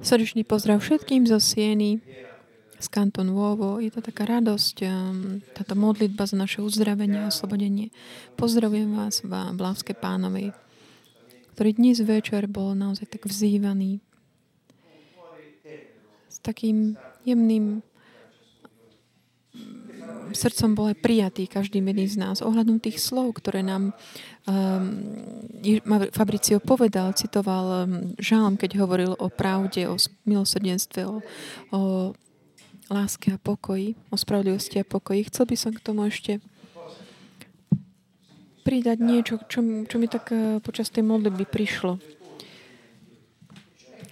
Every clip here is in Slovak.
Srdečný pozdrav všetkým zo Sieny, z Kanton Nuovo. Je to taká radosť, um, táto modlitba za naše uzdravenie a oslobodenie. Pozdravujem vás v Blávskej pánovej, ktorý dnes večer bol naozaj tak vzývaný s takým jemným srdcom bol aj prijatý každým jedným z nás. Ohľadom tých slov, ktoré nám um, Fabricio povedal, citoval um, Žálm, keď hovoril o pravde, o milosrdenstve, o, o láske a pokoji, o spravodlivosti a pokoji. Chcel by som k tomu ešte pridať niečo, čo, čo mi tak uh, počas tej modlitby prišlo.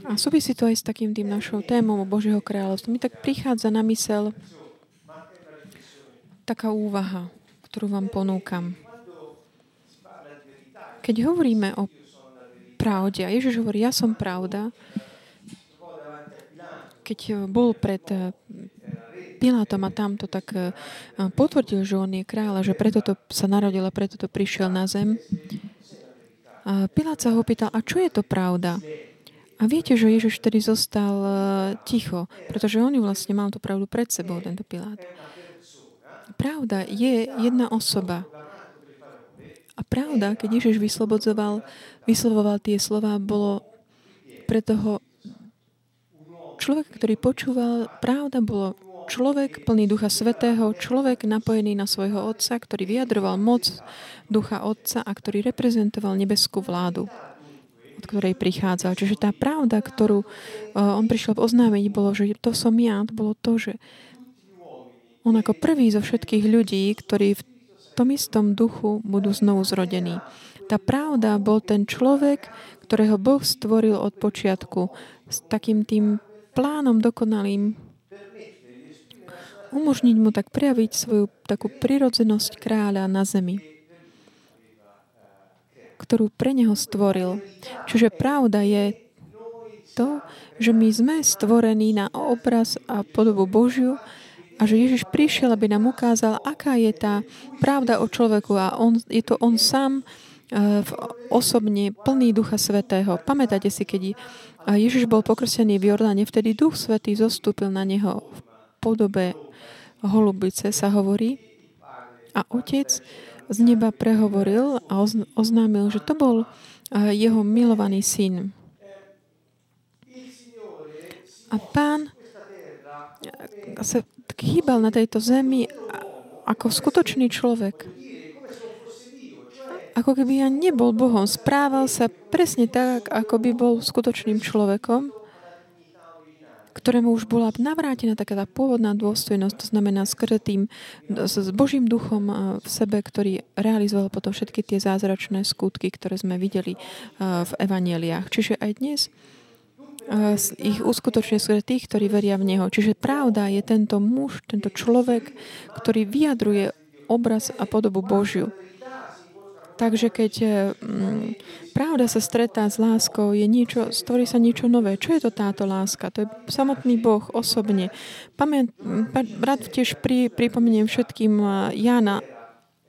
A súvisí to aj s takým tým našou témou Božieho kráľovstva. Mi tak prichádza na mysel taká úvaha, ktorú vám ponúkam. Keď hovoríme o pravde, a Ježiš hovorí, ja som pravda, keď bol pred eh, Pilátom a tamto tak eh, potvrdil, že on je kráľ a že preto to sa narodil a preto to prišiel na zem. A Pilát sa ho pýtal, a čo je to pravda? A viete, že Ježiš vtedy zostal eh, ticho, pretože on ju vlastne mal tú pravdu pred sebou, tento Pilát pravda je jedna osoba. A pravda, keď Ježiš vyslobodzoval, vyslovoval tie slova, bolo pre toho človeka, ktorý počúval, pravda bolo človek plný Ducha Svetého, človek napojený na svojho Otca, ktorý vyjadroval moc Ducha Otca a ktorý reprezentoval nebeskú vládu, od ktorej prichádzal. Čiže tá pravda, ktorú on prišiel oznámiť, bolo, že to som ja, to bolo to, že on ako prvý zo všetkých ľudí, ktorí v tom istom duchu budú znovu zrodení. Tá pravda bol ten človek, ktorého Boh stvoril od počiatku s takým tým plánom dokonalým umožniť mu tak prejaviť svoju takú prirodzenosť kráľa na zemi, ktorú pre neho stvoril. Čiže pravda je to, že my sme stvorení na obraz a podobu Božiu a že Ježiš prišiel, aby nám ukázal, aká je tá pravda o človeku a on, je to on sám uh, osobne plný Ducha Svetého. Pamätáte si, keď Ježiš bol pokrstený v Jordáne, vtedy Duch Svetý zostúpil na neho v podobe holubice, sa hovorí. A Otec z neba prehovoril a oznámil, že to bol jeho milovaný syn. A pán sa hýbal na tejto zemi ako skutočný človek. Ako keby ja nebol Bohom. Správal sa presne tak, ako by bol skutočným človekom, ktorému už bola navrátená taká tá pôvodná dôstojnosť, to znamená skrytým s Božím duchom v sebe, ktorý realizoval potom všetky tie zázračné skutky, ktoré sme videli v evaneliách. Čiže aj dnes ich uskutočne sú tých, ktorí veria v Neho. Čiže pravda je tento muž, tento človek, ktorý vyjadruje obraz a podobu Božiu. Takže keď mm, pravda sa stretá s láskou, je niečo, stvorí sa niečo nové. Čo je to táto láska? To je samotný Boh osobne. Pamät, rád tiež pri, pripomeniem všetkým Jana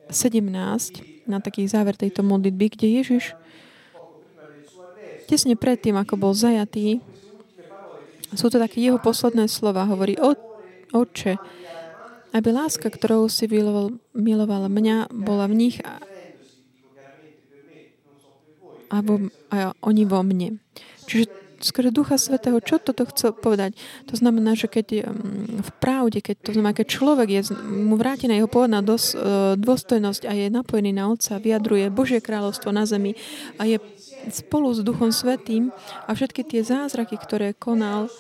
17, na taký záver tejto modlitby, kde Ježiš tesne predtým, ako bol zajatý, sú to také jeho posledné slova. Hovorí, Otče, aby láska, ktorou si miloval, miloval mňa, bola v nich a, a, vo, a oni vo mne. Čiže skôr Ducha Svetého, čo toto chcel povedať? To znamená, že keď v pravde, keď to znamená, keď človek je mu vrátená jeho pôvodná e, dôstojnosť a je napojený na Otca, vyjadruje Božie kráľovstvo na zemi a je spolu s Duchom Svetým a všetky tie zázraky, ktoré konal,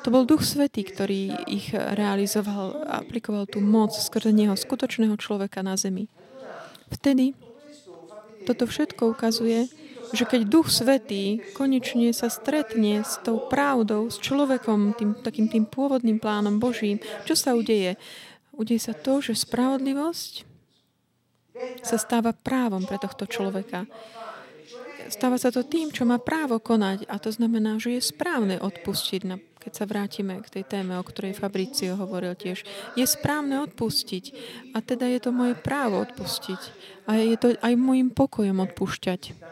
to bol Duch Svetý, ktorý ich realizoval a aplikoval tú moc skrze neho, skutočného človeka na zemi. Vtedy toto všetko ukazuje, že keď Duch Svetý konečne sa stretne s tou pravdou, s človekom, tým, takým tým pôvodným plánom Božím, čo sa udeje? Udeje sa to, že spravodlivosť sa stáva právom pre tohto človeka. Stáva sa to tým, čo má právo konať a to znamená, že je správne odpustiť, keď sa vrátime k tej téme, o ktorej Fabricio hovoril tiež. Je správne odpustiť a teda je to moje právo odpustiť a je to aj môjim pokojom odpúšťať.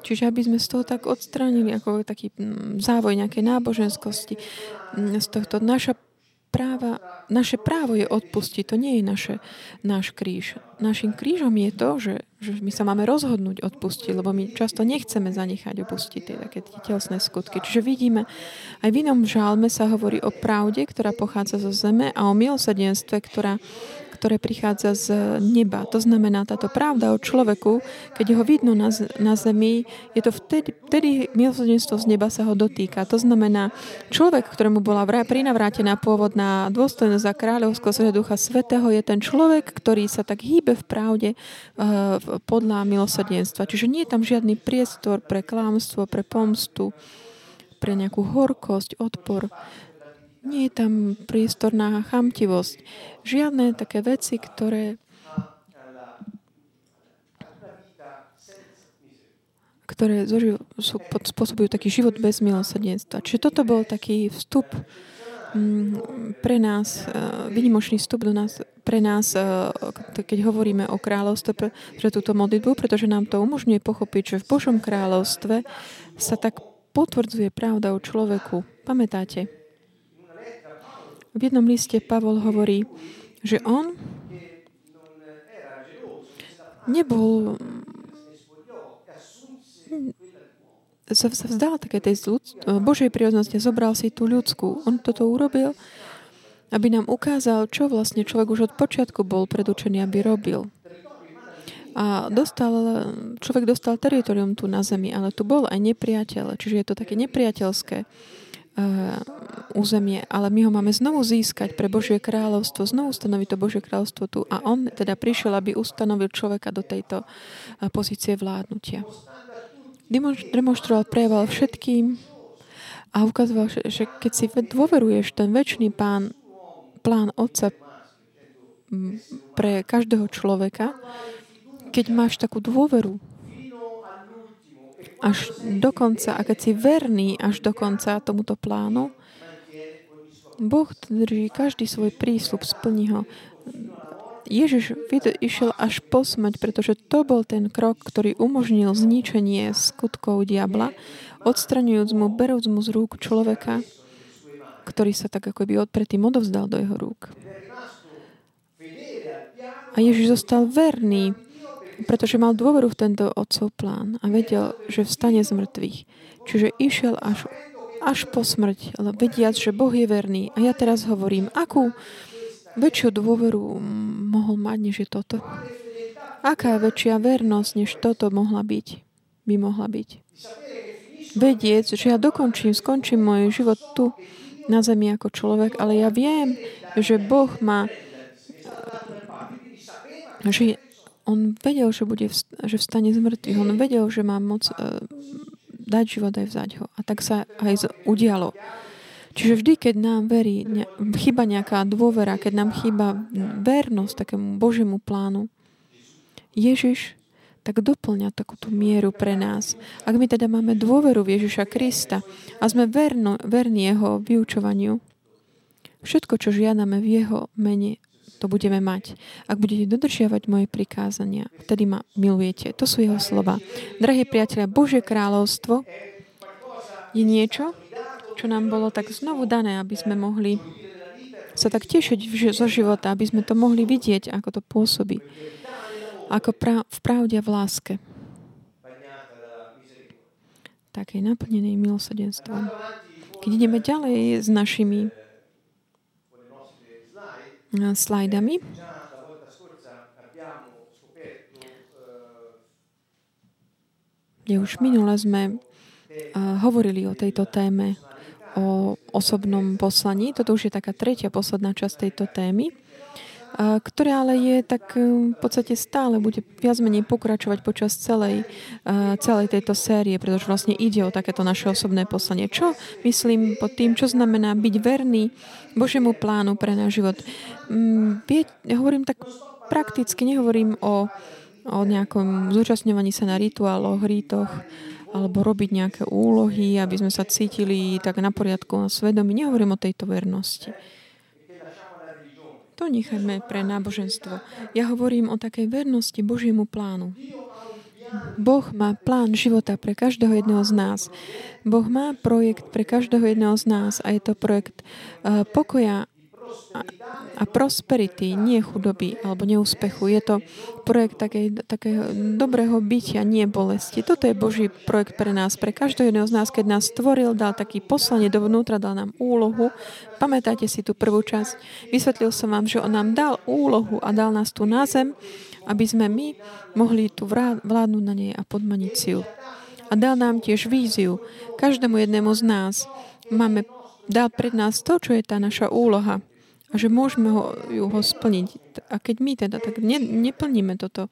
Čiže aby sme z toho tak odstránili, ako taký mm, závoj nejakej náboženskosti, mm, z tohto naša práva, naše právo je odpustiť, to nie je naše, náš kríž. Našim krížom je to, že, že my sa máme rozhodnúť odpustiť, lebo my často nechceme zanechať opustiť tie také telesné skutky. Čiže vidíme, aj v inom žálme sa hovorí o pravde, ktorá pochádza zo zeme a o milosadenstve, ktorá ktoré prichádza z neba. To znamená, táto pravda o človeku, keď ho vidno na, na zemi, je to vtedy, vtedy milosrdenstvo z neba sa ho dotýka. To znamená, človek, ktorému bola prinavrátená pôvodná dôstojnosť za kráľovského sveta Ducha Svetého, je ten človek, ktorý sa tak hýbe v pravde uh, podľa milosrdenstva. Čiže nie je tam žiadny priestor pre klámstvo, pre pomstu, pre nejakú horkosť, odpor. Nie je tam priestor na chamtivosť. Žiadne také veci, ktoré ktoré spôsobujú taký život bez milosrdenstva. Čiže toto bol taký vstup mm, pre nás, e, vynimočný vstup do nás, pre nás, e, keď hovoríme o kráľovstve, pre túto modlitbu, pretože nám to umožňuje pochopiť, že v Božom kráľovstve sa tak potvrdzuje pravda o človeku. Pamätáte? V jednom liste Pavol hovorí, že on nebol sa, sa vzdal také tej Božej prírodnosti a zobral si tú ľudskú. On toto urobil, aby nám ukázal, čo vlastne človek už od počiatku bol predúčený, aby robil. A dostal, človek dostal teritorium tu na zemi, ale tu bol aj nepriateľ, čiže je to také nepriateľské. Eh, územie, ale my ho máme znovu získať pre Božie kráľovstvo, znovu ustanoviť to Božie kráľovstvo tu. A on teda prišiel, aby ustanovil človeka do tejto eh, pozície vládnutia. Demonstroval, prejavoval všetkým a ukazoval, že keď si dôveruješ ten väčší pán, plán Otca pre každého človeka, keď máš takú dôveru až do konca, a keď si verný až do konca tomuto plánu, Boh drží každý svoj prísľub, splní ho. Ježiš išiel až po smrť, pretože to bol ten krok, ktorý umožnil zničenie skutkov diabla, odstraňujúc mu, berúc mu z rúk človeka, ktorý sa tak ako by predtým odovzdal do jeho rúk. A Ježiš zostal verný pretože mal dôveru v tento otcov plán a vedel, že vstane z mŕtvych. Čiže išiel až, až po smrť, ale vediac, že Boh je verný. A ja teraz hovorím, akú väčšiu dôveru mohol mať, než je toto? Aká väčšia vernosť, než toto mohla byť? By mohla byť. Vedieť, že ja dokončím, skončím môj život tu na zemi ako človek, ale ja viem, že Boh ma že on vedel, že, bude že vstane z mŕtvych. On vedel, že má moc uh, dať život aj vzať ho. A tak sa aj udialo. Čiže vždy, keď nám verí, ne, chyba nejaká dôvera, keď nám chýba vernosť takému Božiemu plánu, Ježiš tak doplňa takúto mieru pre nás. Ak my teda máme dôveru v Ježiša Krista a sme verno, verní Jeho vyučovaniu, všetko, čo žiadame v Jeho mene, to budeme mať. Ak budete dodržiavať moje prikázania, vtedy ma milujete. To sú jeho slova. Drahí priatelia, Božie kráľovstvo je niečo, čo nám bolo tak znovu dané, aby sme mohli sa tak tešiť zo života, aby sme to mohli vidieť, ako to pôsobí. Ako pra- v pravde a v láske. Také naplnenej milosrdenstvom. Keď ideme ďalej s našimi slajdami. Kde už minule sme hovorili o tejto téme, o osobnom poslaní. Toto už je taká tretia, posledná časť tejto témy ktoré ale je tak e, v podstate stále bude viac menej pokračovať počas celej, celej tejto série, pretože vlastne ide o takéto naše osobné poslanie. Čo myslím pod tým, čo znamená byť verný Božiemu plánu pre náš život? Mm, vie, hovorím tak prakticky, nehovorím o, o nejakom zúčastňovaní sa na rituáloch, rítoch, alebo robiť nejaké úlohy, aby sme sa cítili tak na poriadku na svedomí. Nehovorím o tejto vernosti. To nechajme pre náboženstvo. Ja hovorím o takej vernosti Božiemu plánu. Boh má plán života pre každého jedného z nás. Boh má projekt pre každého jedného z nás a je to projekt uh, pokoja a, prosperity, nie chudoby alebo neúspechu. Je to projekt takého dobrého bytia, nie bolesti. Toto je Boží projekt pre nás, pre každého jedného z nás, keď nás stvoril, dal taký poslanie dovnútra, dal nám úlohu. Pamätáte si tú prvú časť? Vysvetlil som vám, že on nám dal úlohu a dal nás tu na zem, aby sme my mohli tu vládnuť na nej a podmaniť si ju. A dal nám tiež víziu. Každému jednému z nás máme, dal pred nás to, čo je tá naša úloha a že môžeme ho, ju ho splniť. A keď my teda tak ne, neplníme toto,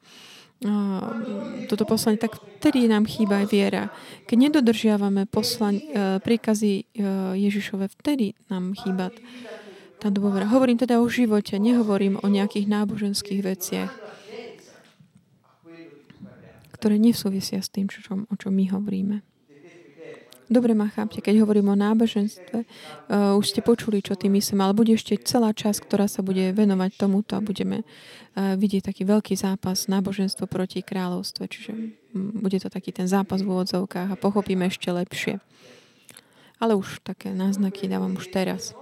toto poslanie, tak vtedy nám chýba aj viera. Keď nedodržiavame poslanie, uh, príkazy uh, Ježišove, vtedy nám chýba tá dôvera. Hovorím teda o živote, nehovorím o nejakých náboženských veciach, ktoré nesúvisia s tým, čo, o čom my hovoríme. Dobre ma chápte, keď hovorím o náboženstve, uh, už ste počuli, čo tým myslím, ale bude ešte celá časť, ktorá sa bude venovať tomuto a budeme uh, vidieť taký veľký zápas náboženstvo proti kráľovstve, čiže um, bude to taký ten zápas v úvodzovkách a pochopíme ešte lepšie. Ale už také náznaky dávam už teraz.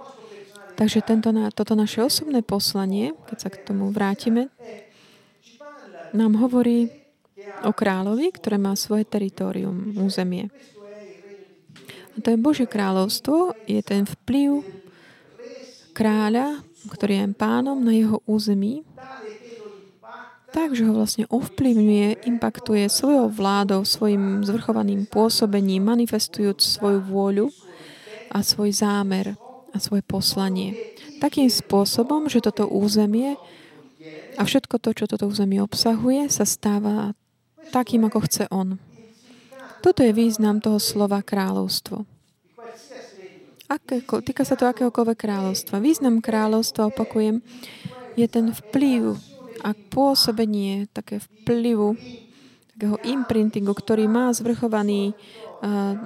Takže tento, toto naše osobné poslanie, keď sa k tomu vrátime, nám hovorí o kráľovi, ktoré má svoje teritorium, územie. To je Božie kráľovstvo, je ten vplyv kráľa, ktorý je pánom na jeho území, takže ho vlastne ovplyvňuje, impaktuje svojou vládou, svojim zvrchovaným pôsobením, manifestujúc svoju vôľu a svoj zámer a svoje poslanie. Takým spôsobom, že toto územie a všetko to, čo toto územie obsahuje, sa stáva takým, ako chce on. Toto je význam toho slova kráľovstvo. Akéko, týka sa to akéhokoľvek kráľovstva. Význam kráľovstva, opakujem, je ten vplyv a pôsobenie také vplyvu, takého imprintingu, ktorý má zvrchovaný uh,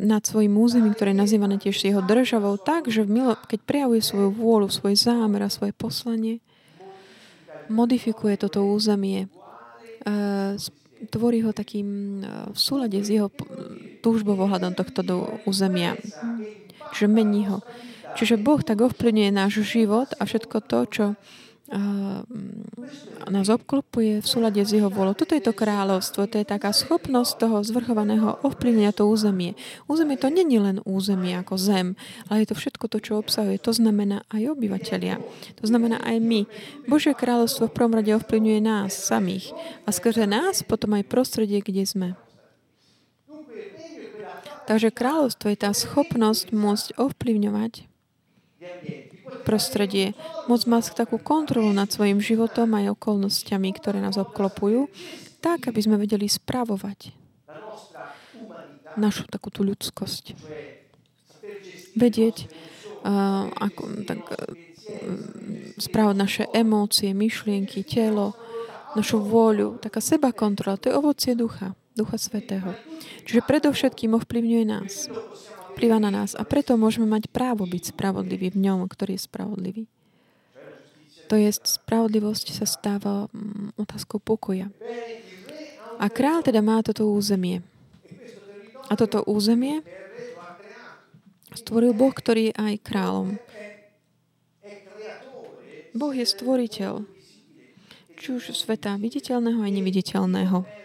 nad svojim územím, ktoré je nazývané tiež jeho državou, tak, že keď prejavuje svoju vôľu, svoj zámer a svoje poslanie, modifikuje toto územie, uh, tvorí ho takým e, v súlade s jeho túžbou ohľadom tohto do územia. Čiže mení ho. Čiže Boh tak ovplyvňuje náš život a všetko to, čo nás obklopuje v súlade s jeho volou. Toto je to kráľovstvo, to je taká schopnosť toho zvrchovaného ovplyvňovania to územie. Územie to není len územie ako zem, ale je to všetko to, čo obsahuje. To znamená aj obyvateľia. To znamená aj my. Božie kráľovstvo v prvom rade ovplyvňuje nás samých a skrze nás potom aj prostredie, kde sme. Takže kráľovstvo je tá schopnosť môcť ovplyvňovať prostredie, môcť mať takú kontrolu nad svojim životom aj okolnostiami, ktoré nás obklopujú, tak, aby sme vedeli spravovať našu takú tú ľudskosť. Vedieť, uh, ako, tak, uh, správať naše emócie, myšlienky, telo, našu vôľu, taká seba kontrola, to je ovocie ducha, ducha svetého. Čiže predovšetkým ovplyvňuje nás vplyva na nás a preto môžeme mať právo byť spravodlivý v ňom, ktorý je spravodlivý. To je, spravodlivosť sa stáva mm, otázkou pokoja. A král teda má toto územie. A toto územie stvoril Boh, ktorý je aj kráľom. Boh je stvoriteľ, či už sveta viditeľného aj neviditeľného.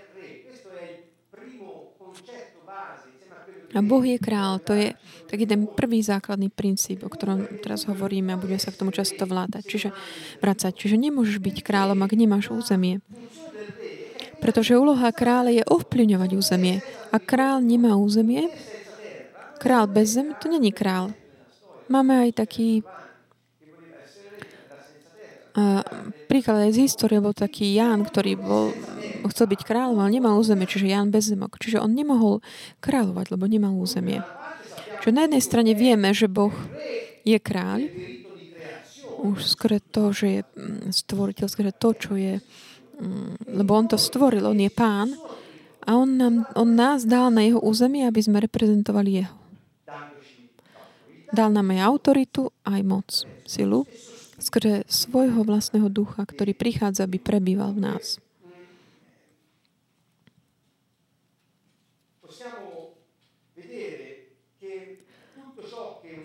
A Boh je král. To je taký ten prvý základný princíp, o ktorom teraz hovoríme a budeme sa k tomu často vládať. Čiže vracať. Čiže nemôžeš byť kráľom, ak nemáš územie. Pretože úloha kráľa je ovplyvňovať územie. A král nemá územie, král bez zem, to není král. Máme aj taký príklad aj z histórie, bol taký Ján, ktorý bol chcel byť kráľom, ale nemal územie, čiže Jan Bezzemok. Čiže on nemohol kráľovať, lebo nemal územie. Čiže na jednej strane vieme, že Boh je kráľ, už skôr to, že je mm, stvoriteľ, skôr to, čo je, mm, lebo on to stvoril, on je pán a on, nám, on nás dal na jeho územie, aby sme reprezentovali jeho. Dal nám aj autoritu, aj moc, silu, skrze svojho vlastného ducha, ktorý prichádza, aby prebýval v nás.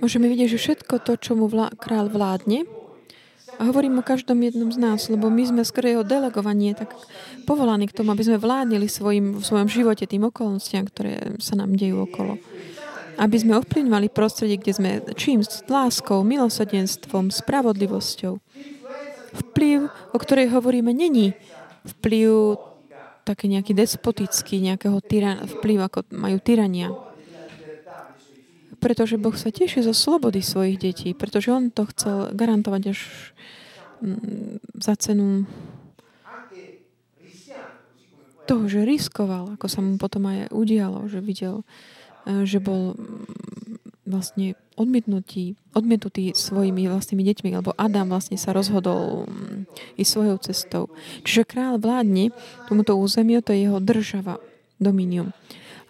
Môžeme vidieť, že všetko to, čo mu vlá- král vládne, a hovorím o každom jednom z nás, lebo my sme skôr jeho delegovanie tak povolaní k tomu, aby sme vládnili svojim, v svojom živote tým okolnostiam, ktoré sa nám dejú okolo. Aby sme ovplyvňovali prostredie, kde sme čím? S láskou, milosadenstvom, spravodlivosťou. Vplyv, o ktorej hovoríme, není vplyv taký nejaký despotický, nejakého tyran, vplyv, ako majú tyrania pretože Boh sa teší zo slobody svojich detí, pretože On to chcel garantovať až mm, za cenu toho, že riskoval, ako sa mu potom aj udialo, že videl, že bol mm, vlastne odmietnutý, odmietnutý svojimi vlastnými deťmi, lebo Adam vlastne sa rozhodol mm, i svojou cestou. Čiže král vládne tomuto územiu, to je jeho država, dominium.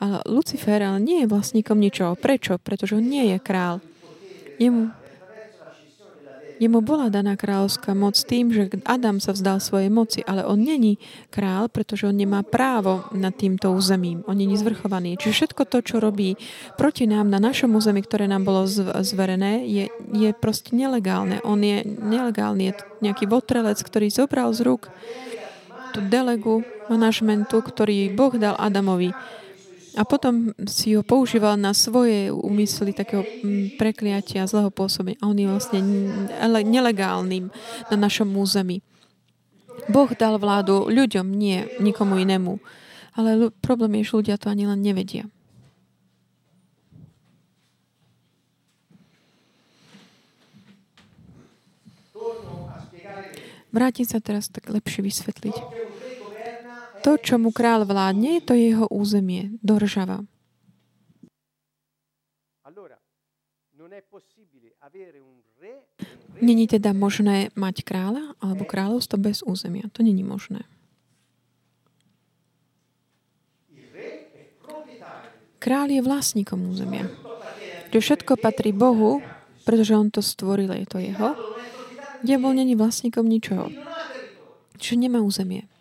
Ale Lucifer ale nie je vlastníkom ničoho. Prečo? Pretože on nie je král. Jemu, jemu bola daná kráľovská moc tým, že Adam sa vzdal svojej moci, ale on není král, pretože on nemá právo nad týmto územím. On není zvrchovaný. Čiže všetko to, čo robí proti nám na našom území, ktoré nám bolo zverené, je, je proste nelegálne. On je nelegálny. Je nejaký votrelec, ktorý zobral z rúk tú delegu manažmentu, ktorý Boh dal Adamovi a potom si ho používal na svoje úmysly takého mm, prekliatia, zlého pôsobenia. A on je vlastne nelegálnym na našom území. Boh dal vládu ľuďom, nie nikomu inému. Ale problém je, že ľudia to ani len nevedia. Vrátim sa teraz tak lepšie vysvetliť. To, čo mu král vládne, to je jeho územie, Doržava. Není teda možné mať kráľa alebo kráľovstvo bez územia. To není možné. Král je vlastníkom územia. Že všetko patrí Bohu, pretože on to stvoril, je to jeho. Diabol není vlastníkom ničoho. Čiže nemá územie.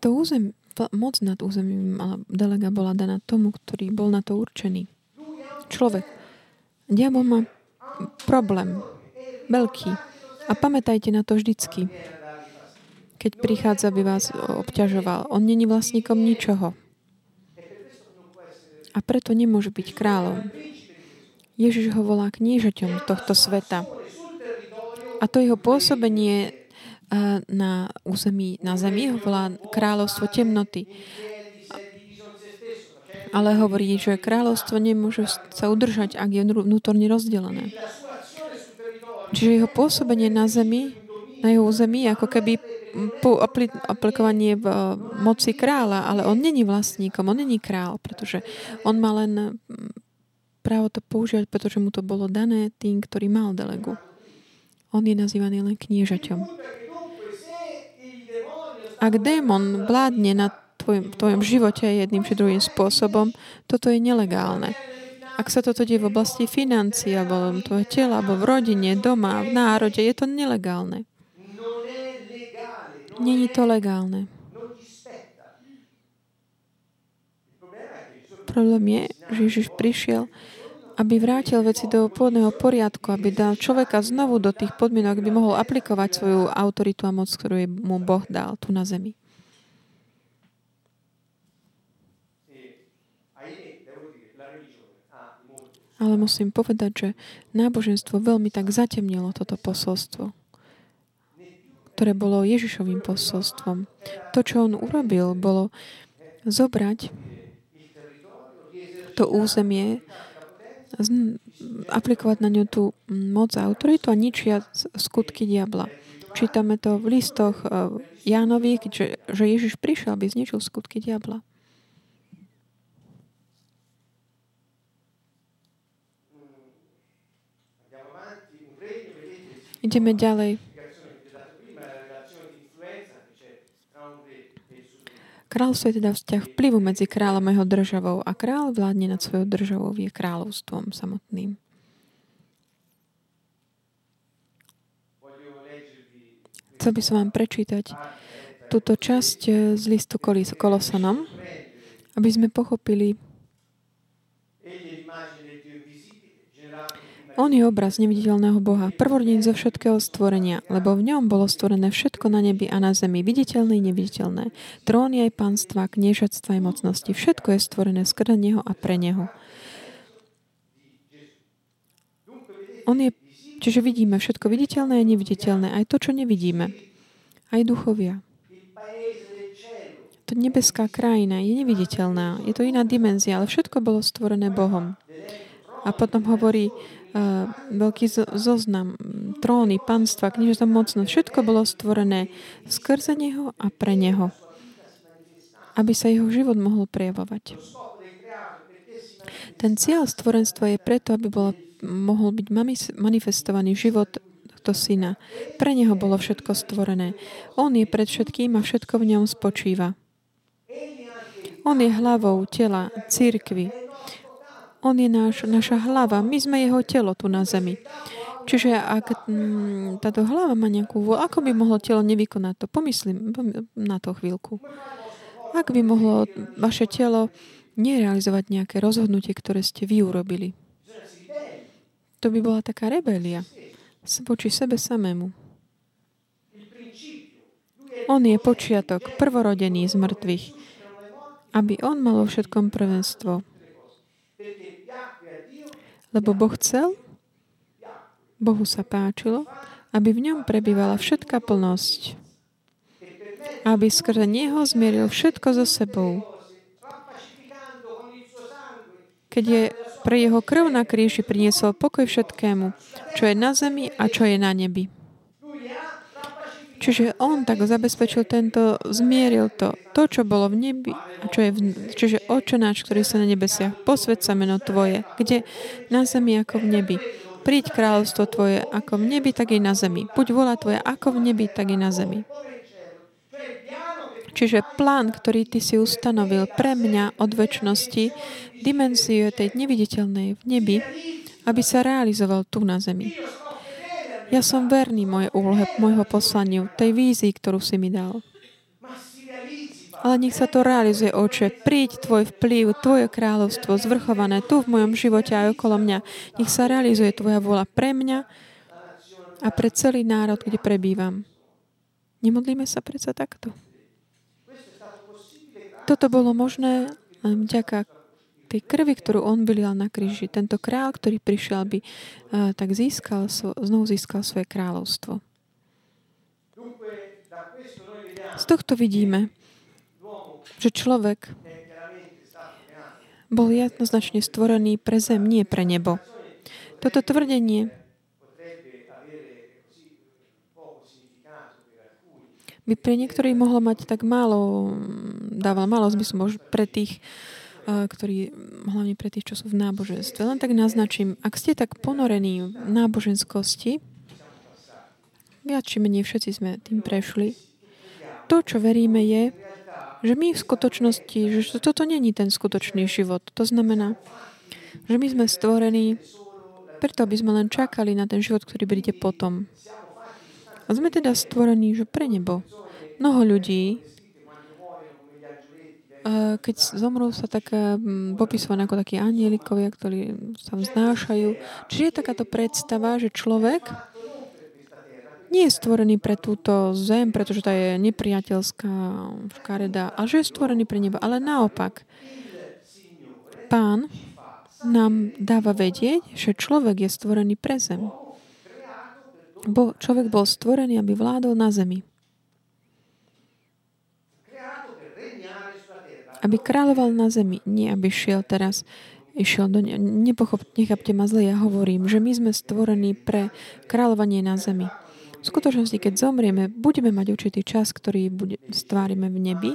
To územ, moc nad územím delega bola daná tomu, ktorý bol na to určený. Človek. Diabol má problém. Veľký. A pamätajte na to vždycky. Keď prichádza, aby vás obťažoval. On není vlastníkom ničoho. A preto nemôže byť kráľom. Ježiš ho volá kniežaťom tohto sveta. A to jeho pôsobenie na území, na zemi ho volá kráľovstvo temnoty. Ale hovorí, že kráľovstvo nemôže sa udržať, ak je vnútorne rozdelené. Čiže jeho pôsobenie na zemi, na jeho území, ako keby po aplikovanie v moci kráľa, ale on není vlastníkom, on není král, pretože on má len právo to používať, pretože mu to bolo dané tým, ktorý mal delegu. On je nazývaný len kniežaťom. Ak démon vládne na tvojom, tvojom živote jedným či druhým spôsobom, toto je nelegálne. Ak sa toto deje v oblasti financií, alebo tvojho tela, alebo v rodine, doma, v národe, je to nelegálne. Není to legálne. Problém je, že Ježiš prišiel, aby vrátil veci do pôvodného poriadku, aby dal človeka znovu do tých podmienok, aby mohol aplikovať svoju autoritu a moc, ktorú mu Boh dal tu na zemi. Ale musím povedať, že náboženstvo veľmi tak zatemnilo toto posolstvo, ktoré bolo Ježišovým posolstvom. To, čo on urobil, bolo zobrať to územie, aplikovať na ňu tú moc a autoritu a ničia skutky diabla. Čítame to v listoch e, Jánových, že, že Ježiš prišiel, aby zničil skutky diabla. Ideme ďalej. Kráľovstvo je teda vzťah vplyvu medzi kráľom a jeho državou a kráľ vládne nad svojou državou je kráľovstvom samotným. Chcel by som vám prečítať túto časť z listu Kolosanom aby sme pochopili, on je obraz neviditeľného Boha, prvorodeň zo všetkého stvorenia, lebo v ňom bolo stvorené všetko na nebi a na zemi, viditeľné i neviditeľné. Tróny aj panstva, kniežatstva aj mocnosti, všetko je stvorené skrze Neho a pre Neho. On je, čiže vidíme všetko viditeľné a neviditeľné, aj to, čo nevidíme. Aj duchovia. To nebeská krajina je neviditeľná, je to iná dimenzia, ale všetko bolo stvorené Bohom. A potom hovorí, uh, veľký zoznam, tróny, panstva, knižná mocnosť, všetko bolo stvorené skrze Neho a pre Neho, aby sa jeho život mohol prejavovať. Ten cieľ stvorenstva je preto, aby bol, mohol byť manifestovaný život tohto syna. Pre Neho bolo všetko stvorené. On je pred všetkým a všetko v ňom spočíva. On je hlavou tela církvy, on je náš, naša hlava. My sme jeho telo tu na zemi. Čiže ak mm, táto hlava má nejakú vôľu, ako by mohlo telo nevykonať to? Pomyslím na to chvíľku. Ak by mohlo vaše telo nerealizovať nejaké rozhodnutie, ktoré ste vy urobili. To by bola taká rebelia voči sebe samému. On je počiatok, prvorodený z mŕtvych, aby on mal všetkom prvenstvo. Lebo Boh chcel, Bohu sa páčilo, aby v ňom prebývala všetká plnosť. Aby skrze Neho zmieril všetko so sebou. Keď je pre jeho krv na kríži priniesol pokoj všetkému, čo je na zemi a čo je na nebi. Čiže on tak zabezpečil tento, zmieril to, to, čo bolo v nebi, a čo je v, čiže očenáč, ktorý sa na nebesiach, posved sa meno Tvoje, kde na zemi ako v nebi. Príď kráľovstvo Tvoje ako v nebi, tak i na zemi. Buď vola Tvoja ako v nebi, tak i na zemi. Čiže plán, ktorý Ty si ustanovil pre mňa od väčšnosti, dimenziu tej neviditeľnej v nebi, aby sa realizoval tu na zemi. Ja som verný moje úlohe, môjho poslaniu, tej vízii, ktorú si mi dal. Ale nech sa to realizuje, oče. Príď tvoj vplyv, tvoje kráľovstvo zvrchované tu v mojom živote aj okolo mňa. Nech sa realizuje tvoja vôľa pre mňa a pre celý národ, kde prebývam. Nemodlíme sa predsa takto. Toto bolo možné vďaka tej krvi, ktorú on vylial na kríži. Tento král, ktorý prišiel, by uh, tak získal, znovu získal svoje kráľovstvo. Z tohto vidíme, že človek bol jednoznačne stvorený pre zem, nie pre nebo. Toto tvrdenie by pre niektorých mohlo mať tak málo, dával málo zmyslu, pre tých, ktorí, hlavne pre tých, čo sú v náboženstve. Len tak naznačím, ak ste tak ponorení v náboženskosti, viac či menej všetci sme tým prešli, to, čo veríme, je, že my v skutočnosti, že toto není ten skutočný život. To znamená, že my sme stvorení preto, aby sme len čakali na ten život, ktorý príde potom. A sme teda stvorení, že pre nebo. Mnoho ľudí keď zomrú sa tak popisované ako takí anielikovia, ktorí sa vznášajú. Čiže je takáto predstava, že človek nie je stvorený pre túto zem, pretože tá je nepriateľská škareda, a že je stvorený pre nebo. Ale naopak, pán nám dáva vedieť, že človek je stvorený pre zem. Bo človek bol stvorený, aby vládol na zemi. Aby kráľoval na zemi, nie aby šiel teraz išiel do ne... Nepochop, nechápte ma zle, ja hovorím, že my sme stvorení pre kráľovanie na zemi. V skutočnosti, keď zomrieme, budeme mať určitý čas, ktorý bude, stvárime v nebi,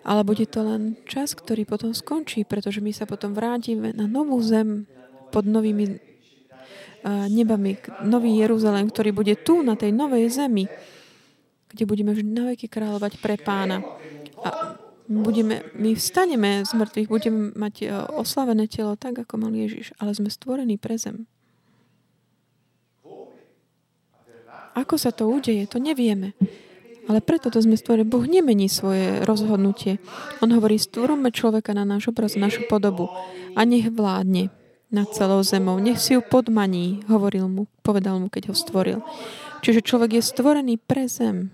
ale bude to len čas, ktorý potom skončí, pretože my sa potom vrátime na novú zem pod novými uh, nebami, nový Jeruzalém, ktorý bude tu, na tej novej zemi, kde budeme vždy na veky kráľovať pre pána. A budeme, my vstaneme z mŕtvych, budeme mať e, oslavené telo tak, ako mal Ježiš, ale sme stvorení pre zem. Ako sa to udeje, to nevieme. Ale preto to sme stvorili. Boh nemení svoje rozhodnutie. On hovorí, stvorme človeka na náš obraz, našu podobu a nech vládne nad celou zemou. Nech si ju podmaní, hovoril mu, povedal mu, keď ho stvoril. Čiže človek je stvorený pre zem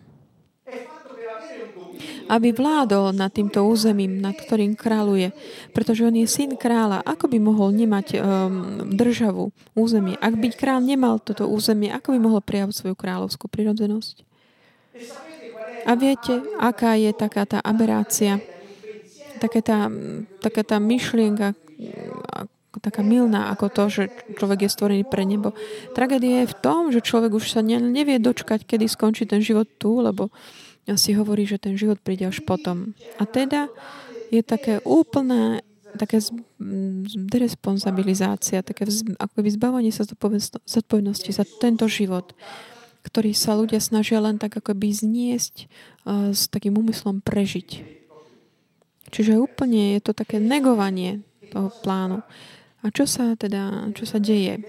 aby vládol nad týmto územím, nad ktorým kráľuje. Pretože on je syn kráľa. Ako by mohol nemať um, državu, územie? Ak by kráľ nemal toto územie, ako by mohol prijavať svoju kráľovskú prirodzenosť? A viete, aká je taká tá aberácia, taká tá, taká tá myšlienka, taká milná ako to, že človek je stvorený pre nebo. Tragédia je v tom, že človek už sa nevie dočkať, kedy skončí ten život tu, lebo si hovorí, že ten život príde až potom. A teda je také úplné také deresponsabilizácia, také ako vyzbavenie sa zodpovednosti za tento život, ktorý sa ľudia snažia len tak ako by zniesť uh, s takým úmyslom prežiť. Čiže úplne je to také negovanie toho plánu. A čo sa teda, čo sa deje?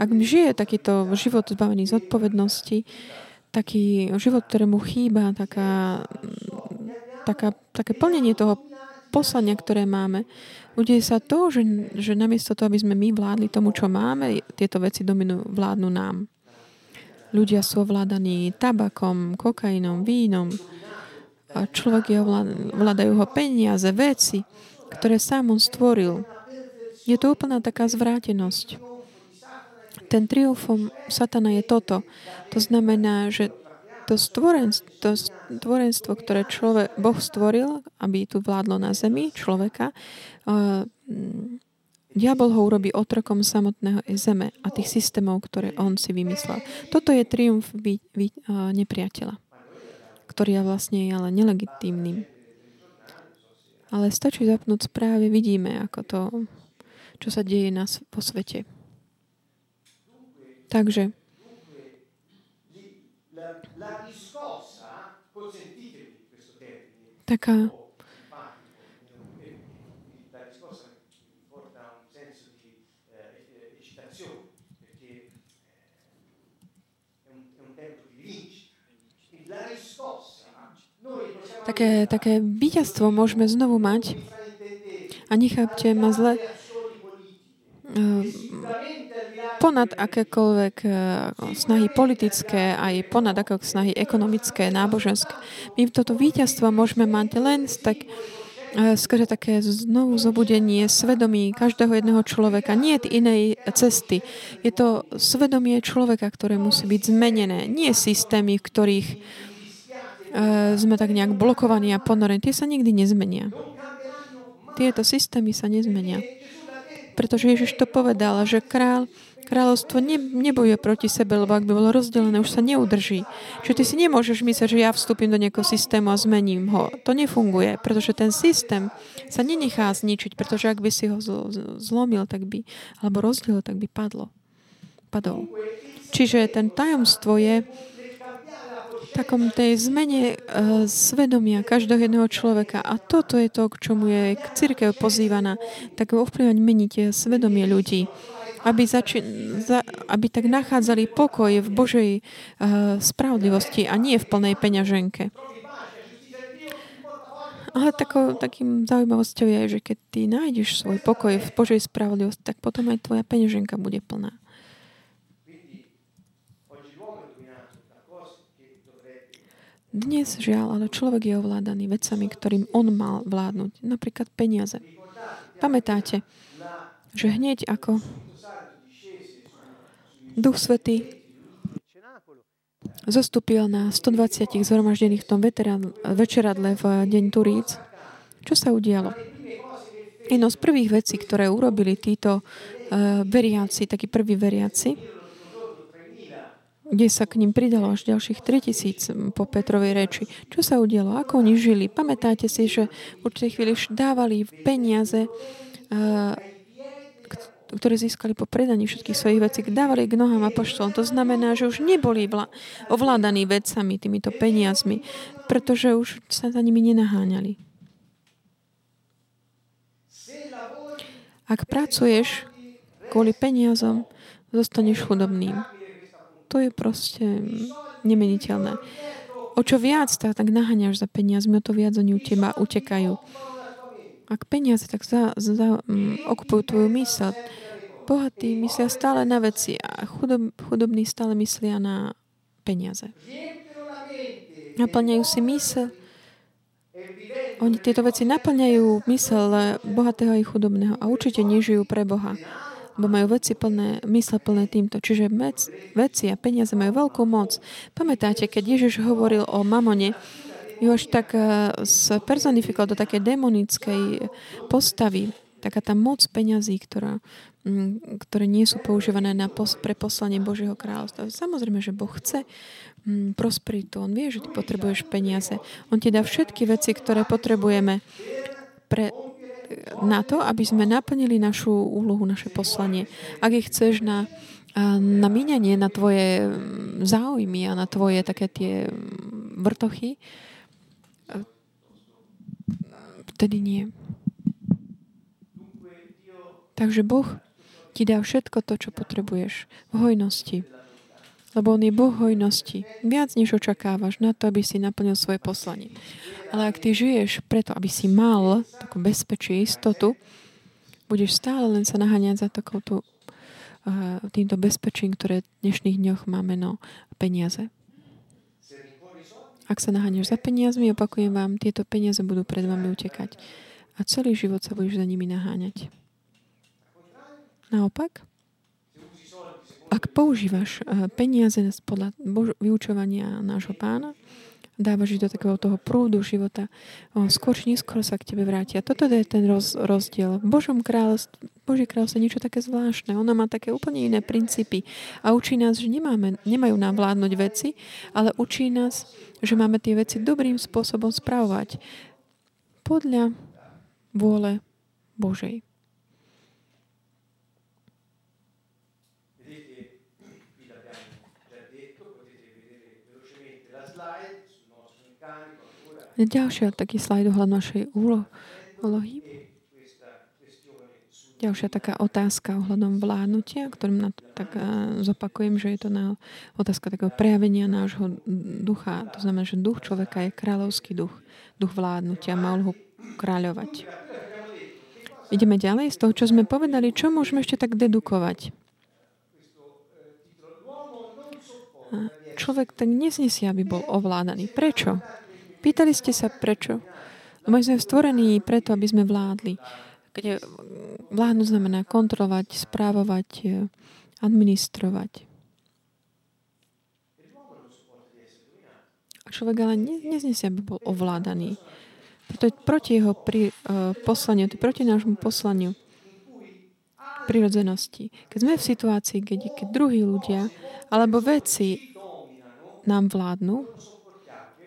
Ak žije takýto život zbavený zodpovednosti, taký život, ktorému chýba taká, taká, také plnenie toho poslania, ktoré máme. Udeje sa to, že, že namiesto toho, aby sme my vládli tomu, čo máme, tieto veci dominujú, vládnu nám. Ľudia sú ovládaní tabakom, kokainom, vínom. A človek je ovládajú ho peniaze, veci, ktoré sám on stvoril. Je to úplná taká zvrátenosť ten triumfom Satana je toto. To znamená, že to stvorenstvo, to stvorenstvo ktoré človek, Boh stvoril, aby tu vládlo na zemi človeka, uh, diabol ho urobí otrokom samotného zeme a tých systémov, ktoré on si vymyslel. Toto je triumf vy, vy, uh, nepriateľa, ktorý je vlastne ale nelegitímnym. Ale stačí zapnúť správy, vidíme, ako to, čo sa deje nás po svete. Takže taká Také, také víťazstvo môžeme znovu mať. A nechápte ma zle. Uh, ponad akékoľvek e, snahy politické, aj ponad akékoľvek snahy ekonomické, náboženské. My toto víťazstvo môžeme mať len tak e, skrze také znovu zobudenie svedomí každého jedného človeka. Nie je inej cesty. Je to svedomie človeka, ktoré musí byť zmenené. Nie systémy, v ktorých e, sme tak nejak blokovaní a ponorení. Tie sa nikdy nezmenia. Tieto systémy sa nezmenia. Pretože Ježiš to povedal, že král Kráľovstvo ne, nebojuje proti sebe, lebo ak by bolo rozdelené, už sa neudrží. Čiže ty si nemôžeš myslieť, že ja vstúpim do nejakého systému a zmením ho. To nefunguje, pretože ten systém sa nenechá zničiť, pretože ak by si ho zlomil, tak by, alebo rozdelil, tak by padlo. Padol. Čiže ten tajomstvo je takom tej zmene uh, svedomia každého jedného človeka. A toto je to, k čomu je církev pozývaná, tak ovplyvňovať meniť svedomie ľudí aby, zači- za, aby tak nachádzali pokoj v Božej uh, spravodlivosti a nie v plnej peňaženke. Ale takou, takým zaujímavosťou je, že keď ty nájdeš svoj pokoj v Božej spravodlivosti, tak potom aj tvoja peňaženka bude plná. Dnes žiaľ, ale človek je ovládaný vecami, ktorým on mal vládnuť. Napríklad peniaze. Pamätáte, že hneď ako Duch Svetý zostúpil na 120 zhromaždených v tom večeradle v deň Turíc. Čo sa udialo? Jedno z prvých vecí, ktoré urobili títo uh, veriaci, takí prví veriaci, kde sa k ním pridalo až ďalších 3000 po Petrovej reči. Čo sa udialo? Ako oni žili? Pamätáte si, že v určitej chvíli dávali peniaze uh, ktoré získali po predaní všetkých svojich vecí, dávali k nohám apoštolom. To znamená, že už neboli ovládaní vecami, týmito peniazmi, pretože už sa za nimi nenaháňali. Ak pracuješ kvôli peniazom, zostaneš chudobným. To je proste nemeniteľné. o čo viac tak, tak naháňaš za peniazmi, o to viac oni u teba utekajú. Ak peniaze tak za, za, um, okupujú tvoju mysel, bohatí myslia stále na veci a chudob, chudobní stále myslia na peniaze. Naplňajú si mysel. Oni tieto veci naplňajú mysel bohatého i chudobného a určite nežijú pre Boha lebo majú veci plné, mysle plné týmto. Čiže vec, veci a peniaze majú veľkú moc. Pamätáte, keď Ježiš hovoril o mamone, už tak spersonifikoval do také demonickej postavy, taká tá moc peňazí, ktorá, mm, ktoré nie sú používané na pos, pre poslanie Božieho kráľovstva. Samozrejme, že Boh chce mm, prosperitu. On vie, že ty potrebuješ peniaze. On ti dá všetky veci, ktoré potrebujeme pre, na to, aby sme naplnili našu úlohu, naše poslanie. Ak ich chceš na, na míňanie, na tvoje mm, záujmy a na tvoje také tie vrtochy, vtedy nie. Takže Boh ti dá všetko to, čo potrebuješ v hojnosti. Lebo On je Boh hojnosti. Viac, než očakávaš na to, aby si naplnil svoje poslanie. Ale ak ty žiješ preto, aby si mal takú bezpečie, istotu, budeš stále len sa naháňať za takouto, uh, týmto bezpečím, ktoré v dnešných dňoch máme, no peniaze. Ak sa naháňaš za peniazmi, opakujem vám, tieto peniaze budú pred vami utekať. A celý život sa budeš za nimi naháňať. Naopak, ak používaš eh, peniaze podľa vyučovania nášho pána, dávaš ich do takého toho prúdu života, skôr či neskôr sa k tebe vrátia. Toto je ten roz, rozdiel. V Božom kráľovstve, Božie kráľovstvo je niečo také zvláštne. Ona má také úplne iné princípy a učí nás, že nemáme, nemajú nám vládnuť veci, ale učí nás, že máme tie veci dobrým spôsobom spravovať podľa vôle Božej. Ďalšia taký slajd ohľad našej úlohy. Ďalšia taká otázka ohľadom vládnutia, ktorým na tak zopakujem, že je to na otázka takého prejavenia nášho ducha. To znamená, že duch človeka je kráľovský duch, duch vládnutia, mal ho kráľovať. Ideme ďalej z toho, čo sme povedali. Čo môžeme ešte tak dedukovať? Človek tak neznesie, aby bol ovládaný. Prečo? Pýtali ste sa prečo? Lebo my sme stvorení preto, aby sme vládli. Kde vládnu znamená kontrolovať, správovať, e, administrovať. A človek ale neznesie, aby bol ovládaný. Preto je proti jeho pri, uh, poslaniu, to je proti nášmu poslaniu prirodzenosti. Keď sme v situácii, keď, keď druhí ľudia alebo veci nám vládnu,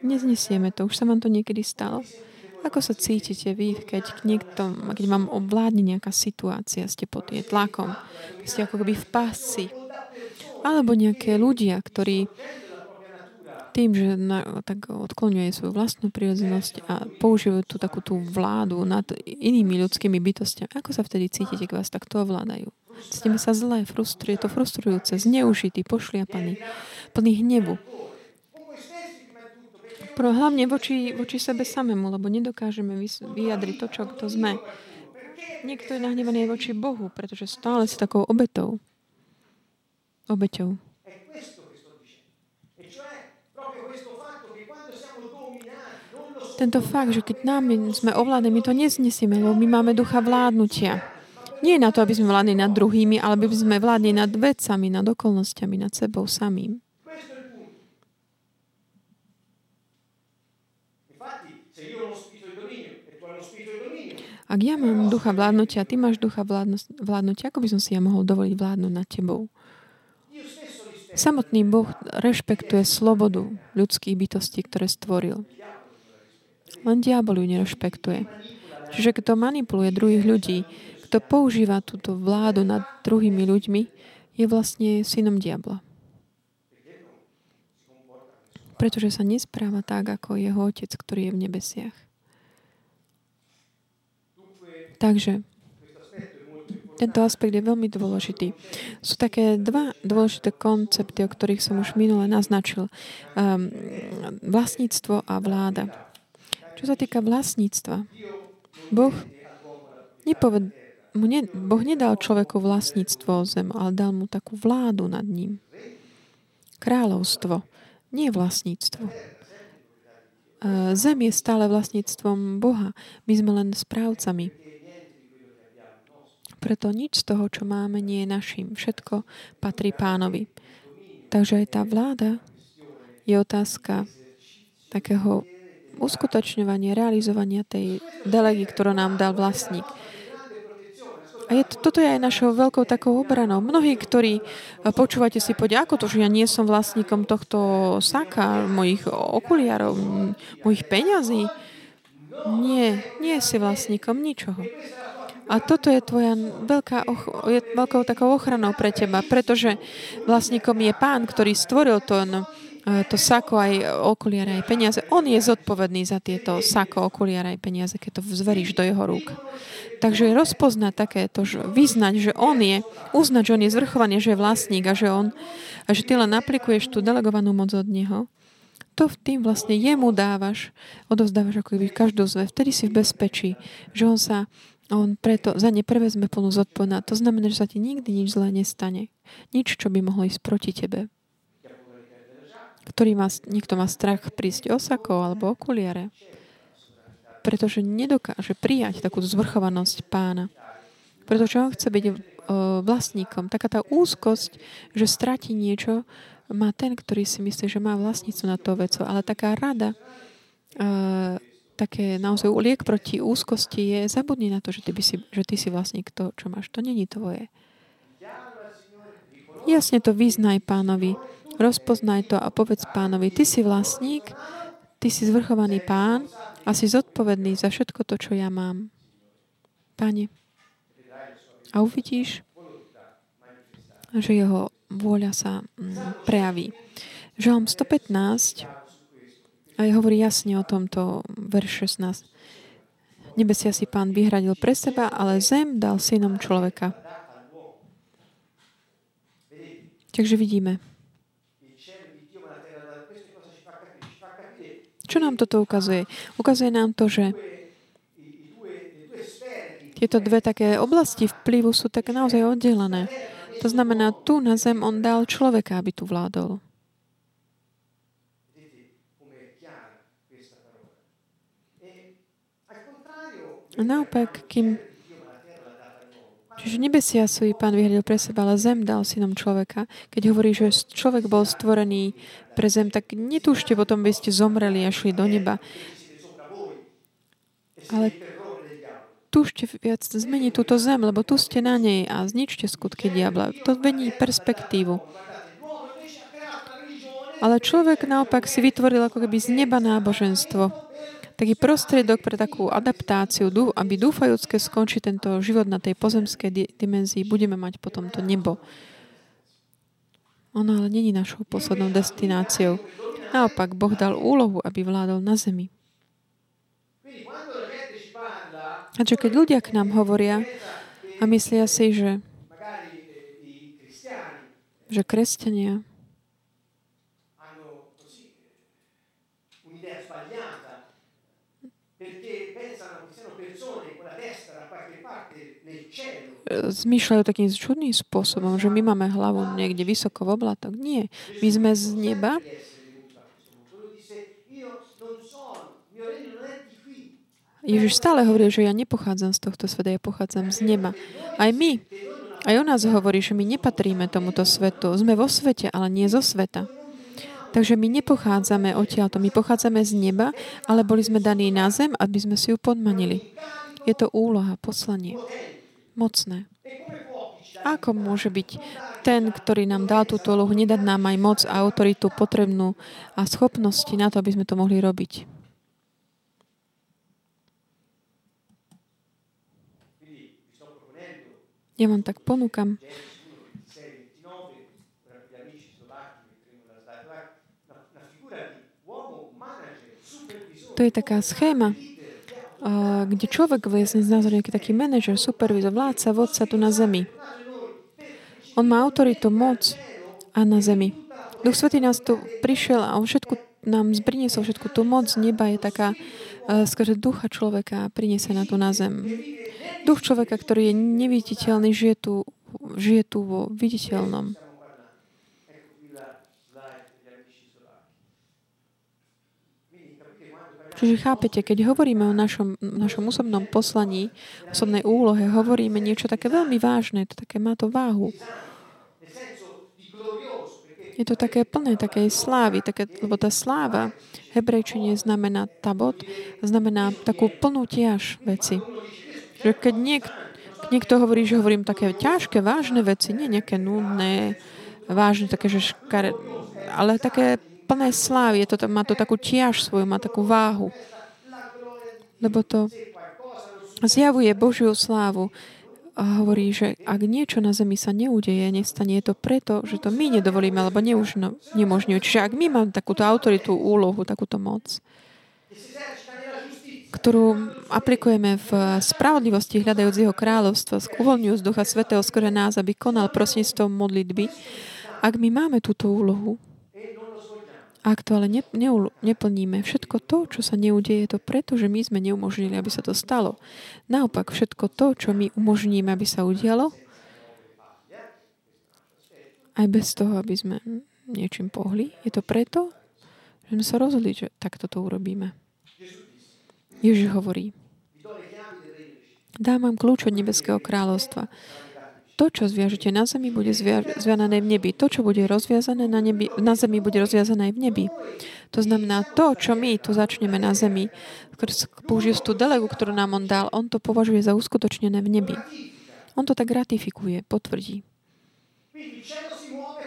Neznesieme to. Už sa vám to niekedy stalo? Ako sa cítite vy, keď niekto, keď vám obvládne nejaká situácia, ste pod jej tlakom, ste ako keby v pásci, alebo nejaké ľudia, ktorí tým, že na, tak odkloňuje svoju vlastnú prirodzenosť a používajú tú takú tú vládu nad inými ľudskými bytostiami. Ako sa vtedy cítite, keď vás takto ovládajú? Cítime sa zle, frustruje, to frustrujúce, zneužitý, pošliapaný, plný hnevu. Pro, hlavne voči, voči sebe samému, lebo nedokážeme vyjadriť to, čo kto sme. Niekto je nahnevaný voči Bohu, pretože stále si takou obetou. Obeťou. Tento fakt, že keď nám sme ovládaní, my to neznesieme, lebo my máme ducha vládnutia. Nie na to, aby sme vládli nad druhými, ale aby sme vládli nad vecami, nad okolnostiami, nad sebou samým. Ak ja mám ducha vládnutia, ty máš ducha vládnutia, ako by som si ja mohol dovoliť vládnuť nad tebou? Samotný Boh rešpektuje slobodu ľudských bytostí, ktoré stvoril. Len diabol ju nerešpektuje. Čiže kto manipuluje druhých ľudí, kto používa túto vládu nad druhými ľuďmi, je vlastne synom diabla. Pretože sa nespráva tak, ako jeho otec, ktorý je v nebesiach. Takže Tento aspekt je veľmi dôležitý. Sú také dva dôležité koncepty, o ktorých som už minule naznačil. Um, vlastníctvo a vláda. Čo sa týka vlastníctva, Boh, nepoved, ne, boh nedal človeku vlastníctvo zem, ale dal mu takú vládu nad ním. Kráľovstvo, nie vlastníctvo. Zem je stále vlastníctvom Boha. My sme len správcami. Preto nič z toho, čo máme, nie je našim. Všetko patrí pánovi. Takže aj tá vláda je otázka takého uskutočňovania, realizovania tej delegy, ktorú nám dal vlastník. A je, toto je aj našou veľkou takou obranou. Mnohí, ktorí počúvate si, poďa, ako to, že ja nie som vlastníkom tohto saka, mojich okuliarov, mojich peňazí. Nie, nie si vlastníkom ničoho. A toto je tvoja veľká, je veľkou takou ochranou pre teba, pretože vlastníkom je pán, ktorý stvoril to, no, to sako aj okuliare aj peniaze. On je zodpovedný za tieto sako, okuliare aj peniaze, keď to zveríš do jeho rúk. Takže rozpoznať takéto, vyznať, že on je, uznať, že on je zvrchovaný, že je vlastník a že on, a že ty len aplikuješ tú delegovanú moc od neho, to v tým vlastne jemu dávaš, odovzdávaš ako keby každú zve. Vtedy si v bezpečí, že on sa on preto za ne prevezme plnú zodpovednosť. To znamená, že sa ti nikdy nič zlé nestane. Nič, čo by mohlo ísť proti tebe. Ktorý má, niekto má strach prísť osako alebo okuliare. Pretože nedokáže prijať takú zvrchovanosť pána. Pretože on chce byť vlastníkom. Taká tá úzkosť, že stratí niečo, má ten, ktorý si myslí, že má vlastníctvo na to veco. Ale taká rada, také naozaj liek proti úzkosti je zabudni na to, že ty, by si, že ty si vlastník to, čo máš. To není tvoje. Jasne to vyznaj pánovi. Rozpoznaj to a povedz pánovi, ty si vlastník, ty si zvrchovaný pán a si zodpovedný za všetko to, čo ja mám. Pane. A uvidíš, že jeho vôľa sa mm, prejaví. Žalm 115 aj hovorí jasne o tomto verš 16. Nebesia si pán vyhradil pre seba, ale zem dal synom človeka. Takže vidíme. Čo nám toto ukazuje? Ukazuje nám to, že tieto dve také oblasti vplyvu sú tak naozaj oddelené. To znamená, tu na zem on dal človeka, aby tu vládol. A naopak, kým Čiže nebesia svoj pán vyhradil pre seba, ale zem dal synom človeka. Keď hovorí, že človek bol stvorený pre zem, tak netúžte potom, by ste zomreli a šli do neba. Ale túžte viac zmeniť túto zem, lebo tu ste na nej a zničte skutky diabla. To vení perspektívu. Ale človek naopak si vytvoril ako keby z neba náboženstvo taký prostriedok pre takú adaptáciu, aby dúfajúcké skončí tento život na tej pozemskej dimenzii, budeme mať potom to nebo. Ono ale není našou poslednou destináciou. Naopak, Boh dal úlohu, aby vládol na zemi. A čo keď ľudia k nám hovoria a myslia si, že, že kresťania zmýšľajú takým čudným spôsobom, že my máme hlavu niekde vysoko v oblatok. Nie. My sme z neba. Ježiš stále hovorí, že ja nepochádzam z tohto sveta, ja pochádzam z neba. Aj my. Aj o nás hovorí, že my nepatríme tomuto svetu. Sme vo svete, ale nie zo sveta. Takže my nepochádzame odtiaľto, my pochádzame z neba, ale boli sme daní na zem, aby sme si ju podmanili. Je to úloha, poslanie mocné. Ako môže byť ten, ktorý nám dal túto úlohu, nedať nám aj moc a autoritu potrebnú a schopnosti na to, aby sme to mohli robiť? Ja vám tak ponúkam. To je taká schéma kde človek vlastne znázor nejaký taký manažer, supervizor, vládca, vodca tu na zemi. On má autoritu, moc a na zemi. Duch Svetý nás tu prišiel a on všetku nám priniesol všetku tú moc. Neba je taká, uh, skôr ducha človeka na tu na zem. Duch človeka, ktorý je neviditeľný, žije tu, žije tu vo viditeľnom. Čiže chápete, keď hovoríme o našom, našom osobnom poslaní, osobnej úlohe, hovoríme niečo také veľmi vážne, to také má to váhu. Je to také plné takej slávy, také, lebo tá sláva hebrejčine znamená tabot, znamená takú plnú tiaž veci. Že keď niek, niekto hovorí, že hovorím také ťažké, vážne veci, nie nejaké nudné, vážne, také, že škare, ale také plné slávy, je to, má to takú tiaž svoju, má takú váhu. Lebo to zjavuje Božiu slávu a hovorí, že ak niečo na zemi sa neudeje, nestane je to preto, že to my nedovolíme, alebo neužno, nemožňuje. Čiže ak my máme takúto autoritu, úlohu, takúto moc, ktorú aplikujeme v spravodlivosti hľadajúc jeho kráľovstva, uvoľňujúc Ducha Svetého skôr nás, aby konal prostredníctvom modlitby, ak my máme túto úlohu, ak to ale ne, ne, neplníme, všetko to, čo sa neudeje, je to preto, že my sme neumožnili, aby sa to stalo. Naopak, všetko to, čo my umožníme, aby sa udialo, aj bez toho, aby sme niečím pohli, je to preto, že sme sa rozhodli, že takto to urobíme. Ježiš hovorí, dám vám kľúč od nebeského kráľovstva. To, čo zviažete na zemi, bude zviazané v nebi. To, čo bude rozviazané na, nebi, na zemi, bude rozviazané aj v nebi. To znamená, to, čo my tu začneme na zemi, použijú tú delegu, ktorú nám on dal, on to považuje za uskutočnené v nebi. On to tak ratifikuje, potvrdí.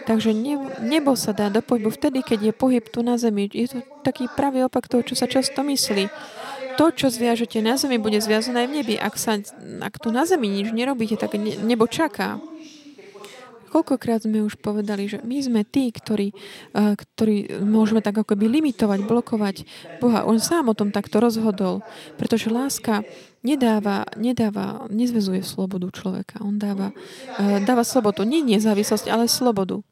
Takže nebo sa dá do pohybu vtedy, keď je pohyb tu na zemi. Je to taký pravý opak toho, čo sa často myslí to, čo zviažete na zemi, bude zviazané v nebi. Ak, sa, ak tu na zemi nič nerobíte, tak nebo čaká. Koľkokrát sme už povedali, že my sme tí, ktorí, uh, ktorí môžeme tak ako by limitovať, blokovať Boha. On sám o tom takto rozhodol, pretože láska nedáva, nedáva, nezvezuje slobodu človeka. On dáva, uh, dáva slobodu. Nie nezávislosť, ale slobodu.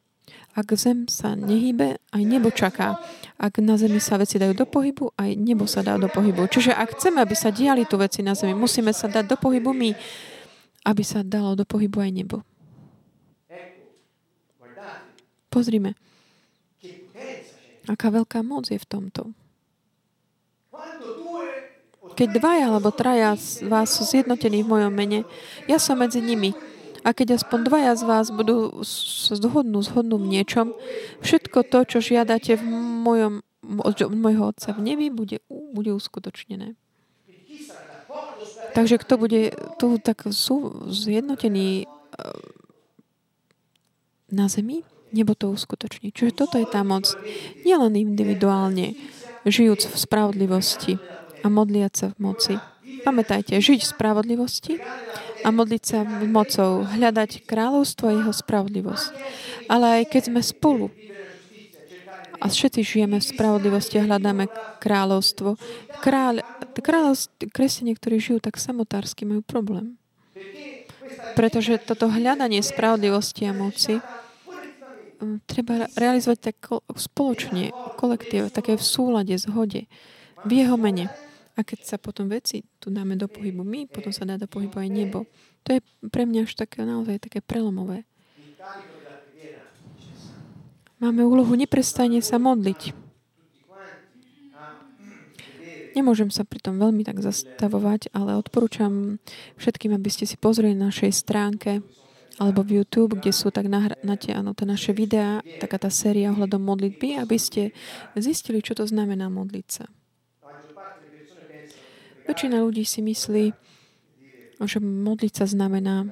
Ak zem sa nehýbe, aj nebo čaká. Ak na zemi sa veci dajú do pohybu, aj nebo sa dá do pohybu. Čiže ak chceme, aby sa diali tu veci na zemi, musíme sa dať do pohybu my, aby sa dalo do pohybu aj nebo. Pozrime. Aká veľká moc je v tomto. Keď dvaja alebo traja z vás sú zjednotení v mojom mene, ja som medzi nimi. A keď aspoň dvaja z vás budú zhodnú, zhodnú v niečom, všetko to, čo žiadate v mojom, od môjho Otca v nebi, bude, bude uskutočnené. Takže kto bude tu tak sú zjednotený eh, na zemi, nebo to uskutoční. Čiže toto je tá moc. Nielen individuálne, žijúc v spravodlivosti a modliať sa v moci. Pamätajte, žiť v spravodlivosti a modliť sa mocou, hľadať kráľovstvo a jeho spravodlivosť. Ale aj keď sme spolu a všetci žijeme v spravodlivosti a hľadáme kráľovstvo, kráľ, kráľovstvo, kresťania, ktorí žijú tak samotársky, majú problém. Pretože toto hľadanie spravodlivosti a moci mm, treba realizovať tak spoločne, kolektív, také v súlade, zhode, v jeho mene. A keď sa potom veci tu dáme do pohybu my, potom sa dá do pohybu aj nebo. To je pre mňa až také naozaj také prelomové. Máme úlohu neprestajne sa modliť. Nemôžem sa pri tom veľmi tak zastavovať, ale odporúčam všetkým, aby ste si pozreli na našej stránke alebo v YouTube, kde sú tak nahraté áno, tie naše videá, taká tá séria ohľadom modlitby, aby ste zistili, čo to znamená modliť sa. Väčšina ľudí si myslí, že modliť sa znamená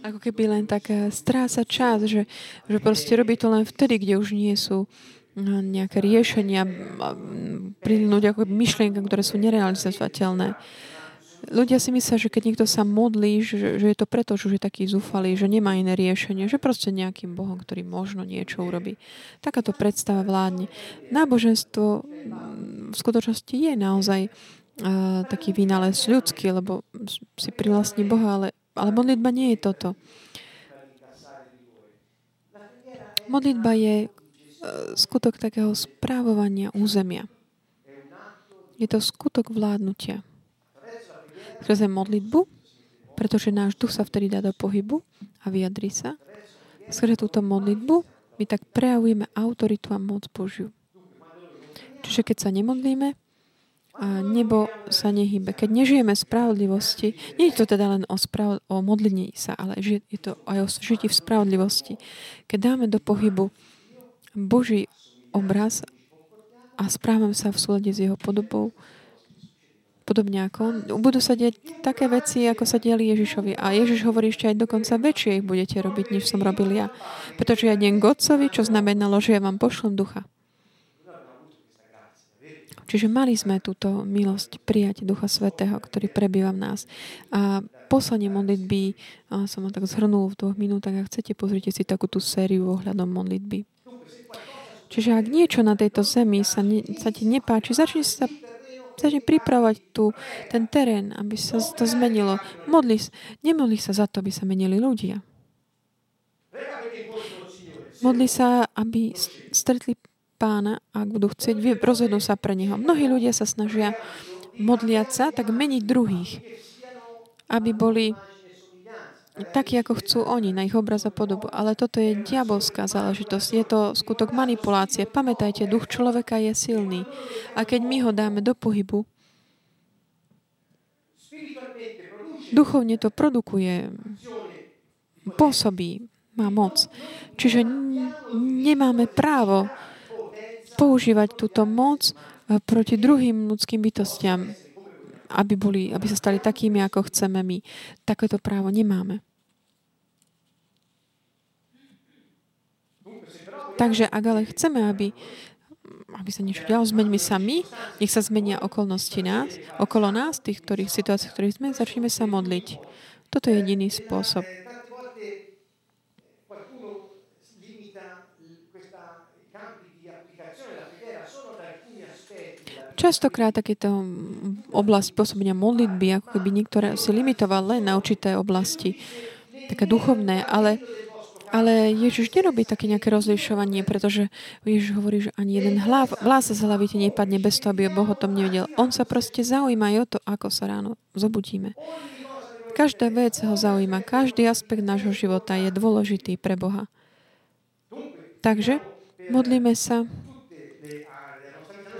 ako keby len tak eh, stráca čas, že, že proste robí to len vtedy, kde už nie sú eh, nejaké riešenia, prídnuť ako myšlienka, ktoré sú nerealizovateľné. Ľudia si myslia, že keď niekto sa modlí, že, že je to preto, že je taký zúfalý, že nemá iné riešenie, že proste nejakým Bohom, ktorý možno niečo urobí. Takáto predstava vládne. Náboženstvo v skutočnosti je naozaj uh, taký vynález ľudský, lebo si privlastní Boha, ale, ale modlitba nie je toto. Modlitba je uh, skutok takého správovania územia. Je to skutok vládnutia. Skrze modlitbu, pretože náš duch sa vtedy dá do pohybu a vyjadri sa. Skrze túto modlitbu my tak prejavujeme autoritu a moc Božiu. Čiže keď sa nemodlíme, a nebo sa nehybe. Keď nežijeme spravodlivosti, nie je to teda len o, sprav- o modlení sa, ale je to aj o žití v spravodlivosti. Keď dáme do pohybu Boží obraz a správame sa v súlade s jeho podobou, podobne ako on, budú sa diať také veci, ako sa diali Ježišovi. A Ježiš hovorí ešte aj dokonca väčšie ich budete robiť, než som robil ja. Pretože ja idem k Otcovi, čo znamenalo, že ja vám pošlem ducha. Čiže mali sme túto milosť prijať Ducha Svetého, ktorý prebýva v nás. A poslanie modlitby som vám tak zhrnul v dvoch minútach. Ak chcete, pozrite si takú tú sériu ohľadom modlitby. Čiže ak niečo na tejto zemi sa, ne, sa ti nepáči, začni sa začne pripravovať tu ten terén, aby sa to zmenilo. Modli, nemodli sa za to, aby sa menili ľudia. Modli sa, aby stretli pána, ak budú chcieť, rozhodnú sa pre neho. Mnohí ľudia sa snažia modliať sa, tak meniť druhých, aby boli takí, ako chcú oni, na ich obraz a podobu. Ale toto je diabolská záležitosť. Je to skutok manipulácie. Pamätajte, duch človeka je silný. A keď my ho dáme do pohybu, duchovne to produkuje, pôsobí, má moc. Čiže nemáme právo používať túto moc eh, proti druhým ľudským bytostiam, aby, boli, aby sa stali takými, ako chceme my. Takéto právo nemáme. Takže ak ale chceme, aby, aby sa niečo dialo, zmeňme sa my, nech sa zmenia okolnosti nás, okolo nás, tých ktorých situácií, v ktorých sme, začneme sa modliť. Toto je jediný spôsob. Častokrát takéto oblasť pôsobenia modlitby, ako keby niektoré si limitoval len na určité oblasti, také duchovné, ale, ale Ježiš nerobí také nejaké rozlišovanie, pretože Ježiš hovorí, že ani jeden hlav, vlas z hlavy ti nepadne bez toho, aby Boh o tom nevedel. On sa proste zaujíma aj o to, ako sa ráno zobudíme. Každá vec ho zaujíma, každý aspekt nášho života je dôležitý pre Boha. Takže modlíme sa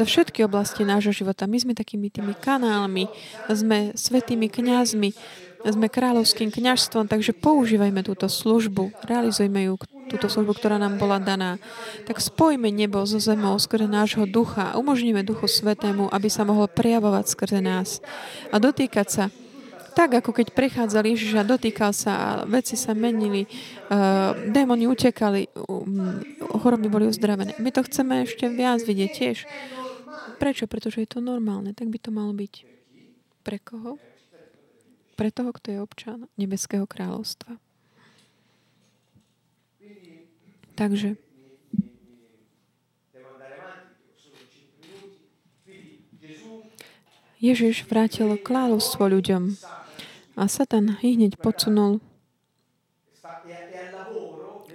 do všetky oblasti nášho života. My sme takými tými kanálmi, sme svetými kňazmi, sme kráľovským kňažstvom, takže používajme túto službu, realizujme ju, túto službu, ktorá nám bola daná. Tak spojme nebo so zemou skrze nášho ducha umožníme Duchu Svetému, aby sa mohol prejavovať skrze nás a dotýkať sa tak, ako keď prechádzal Ježiš a dotýkal sa a veci sa menili, uh, démoni utekali, um, choroby boli uzdravené. My to chceme ešte viac vidieť tiež. Prečo? Pretože je to normálne. Tak by to malo byť. Pre koho? Pre toho, kto je občan Nebeského kráľovstva. Takže Ježiš vrátil kráľovstvo ľuďom a Satan hneď podsunul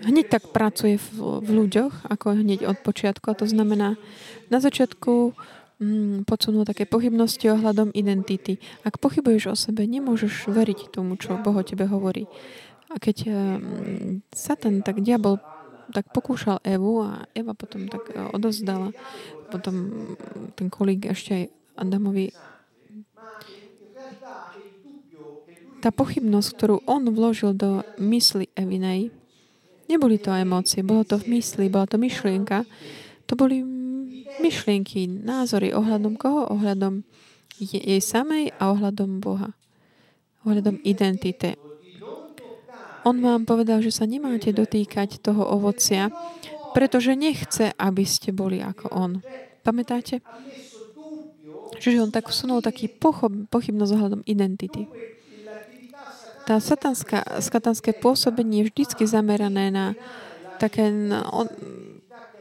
hneď tak pracuje v, v ľuďoch, ako hneď od počiatku. A to znamená, na začiatku mm, podsunú také pochybnosti ohľadom identity. Ak pochybuješ o sebe, nemôžeš veriť tomu, čo Boh o tebe hovorí. A keď um, Satan, tak diabol tak pokúšal Evu a Eva potom tak e, odozdala. Potom ten kolík ešte aj Adamovi tá pochybnosť, ktorú on vložil do mysli Evinej, neboli to emócie, bolo to v mysli, bola to myšlienka. To boli myšlienky, názory ohľadom koho? Ohľadom jej samej a ohľadom Boha. Ohľadom identity. On vám povedal, že sa nemáte dotýkať toho ovocia, pretože nechce, aby ste boli ako on. Pamätáte? Čiže on tak vsunul taký pochob, pochybnosť ohľadom identity. Tá satanská, satanské pôsobenie je vždycky zamerané na také, on,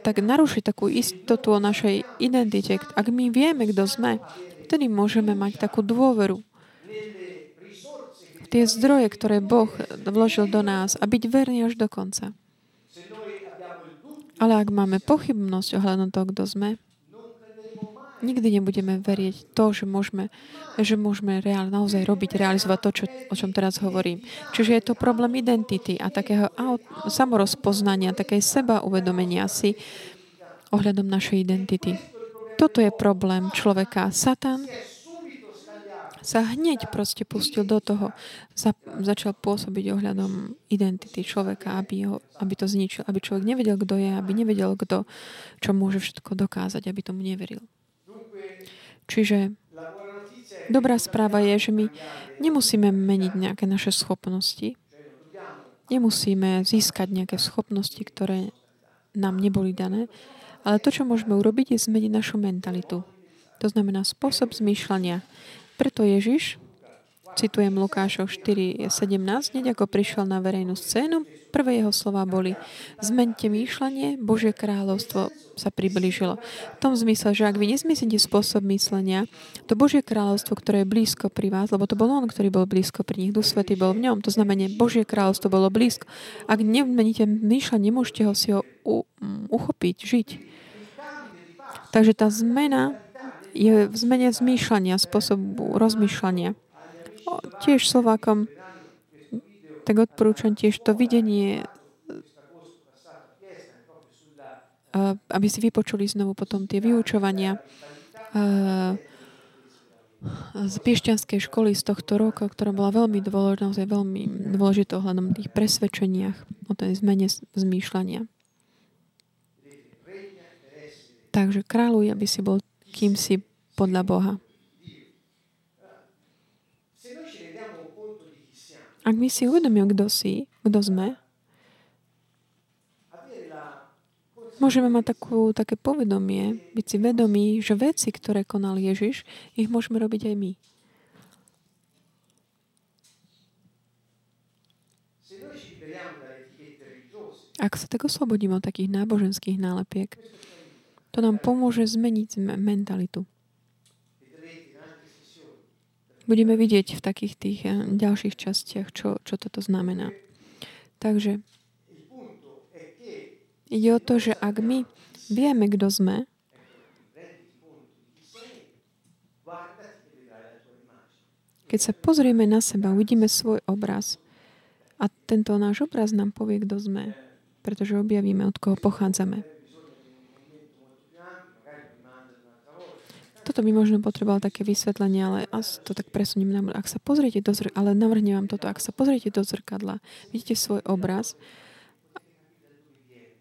tak narušiť takú istotu o našej identite. Ak my vieme, kto sme, vtedy môžeme mať takú dôveru. Tie zdroje, ktoré Boh vložil do nás a byť verný až do konca. Ale ak máme pochybnosť ohľadom toho, kto sme, nikdy nebudeme verieť to, že môžeme, že môžeme reál, naozaj robiť, realizovať to, čo, o čom teraz hovorím. Čiže je to problém identity a takého samorozpoznania, takej seba uvedomenia si ohľadom našej identity. Toto je problém človeka. Satan sa hneď proste pustil do toho, za, začal pôsobiť ohľadom identity človeka, aby, ho, aby to zničil, aby človek nevedel, kto je, aby nevedel, kto, čo môže všetko dokázať, aby tomu neveril. Čiže dobrá správa je, že my nemusíme meniť nejaké naše schopnosti. Nemusíme získať nejaké schopnosti, ktoré nám neboli dané. Ale to, čo môžeme urobiť, je zmeniť našu mentalitu. To znamená spôsob zmýšľania. Preto Ježiš Citujem Lukášov 4.17, hneď ako prišiel na verejnú scénu, prvé jeho slova boli Zmente myšlenie, Božie kráľovstvo sa priblížilo. V tom zmysle, že ak vy nezmyslíte spôsob myslenia, to Božie kráľovstvo, ktoré je blízko pri vás, lebo to bol on, ktorý bol blízko pri nich, Duch Svetý bol v ňom, to znamená, Božie kráľovstvo bolo blízko. Ak nemeníte myšlenie, nemôžete ho si ho u, uchopiť, žiť. Takže tá zmena je v zmene zmýšľania, spôsobu rozmýšľania tiež Slovákom tak odporúčam tiež to videnie, aby si vypočuli znovu potom tie vyučovania z piešťanskej školy z tohto roka, ktorá bola veľmi dôležitá, naozaj veľmi dôležitá ohľadom tých presvedčeniach o tej zmene zmýšľania. Takže kráľuj, aby si bol kým si podľa Boha. Ak my si uvedomíme, kto si, kto sme, môžeme mať takú, také povedomie, byť si vedomí, že veci, ktoré konal Ježiš, ich môžeme robiť aj my. Ak sa tak oslobodíme od takých náboženských nálepiek, to nám pomôže zmeniť mentalitu budeme vidieť v takých tých eh, ďalších častiach, čo, čo toto znamená. Takže ide o to, že ak my vieme, kto sme, keď sa pozrieme na seba, uvidíme svoj obraz a tento náš obraz nám povie, kto sme, pretože objavíme, od koho pochádzame. Toto by možno potreboval také vysvetlenie, ale to tak presuniem na... Ak sa pozriete do zrkadla, ale navrhnem vám toto, ak sa pozriete do zrkadla, vidíte svoj obraz,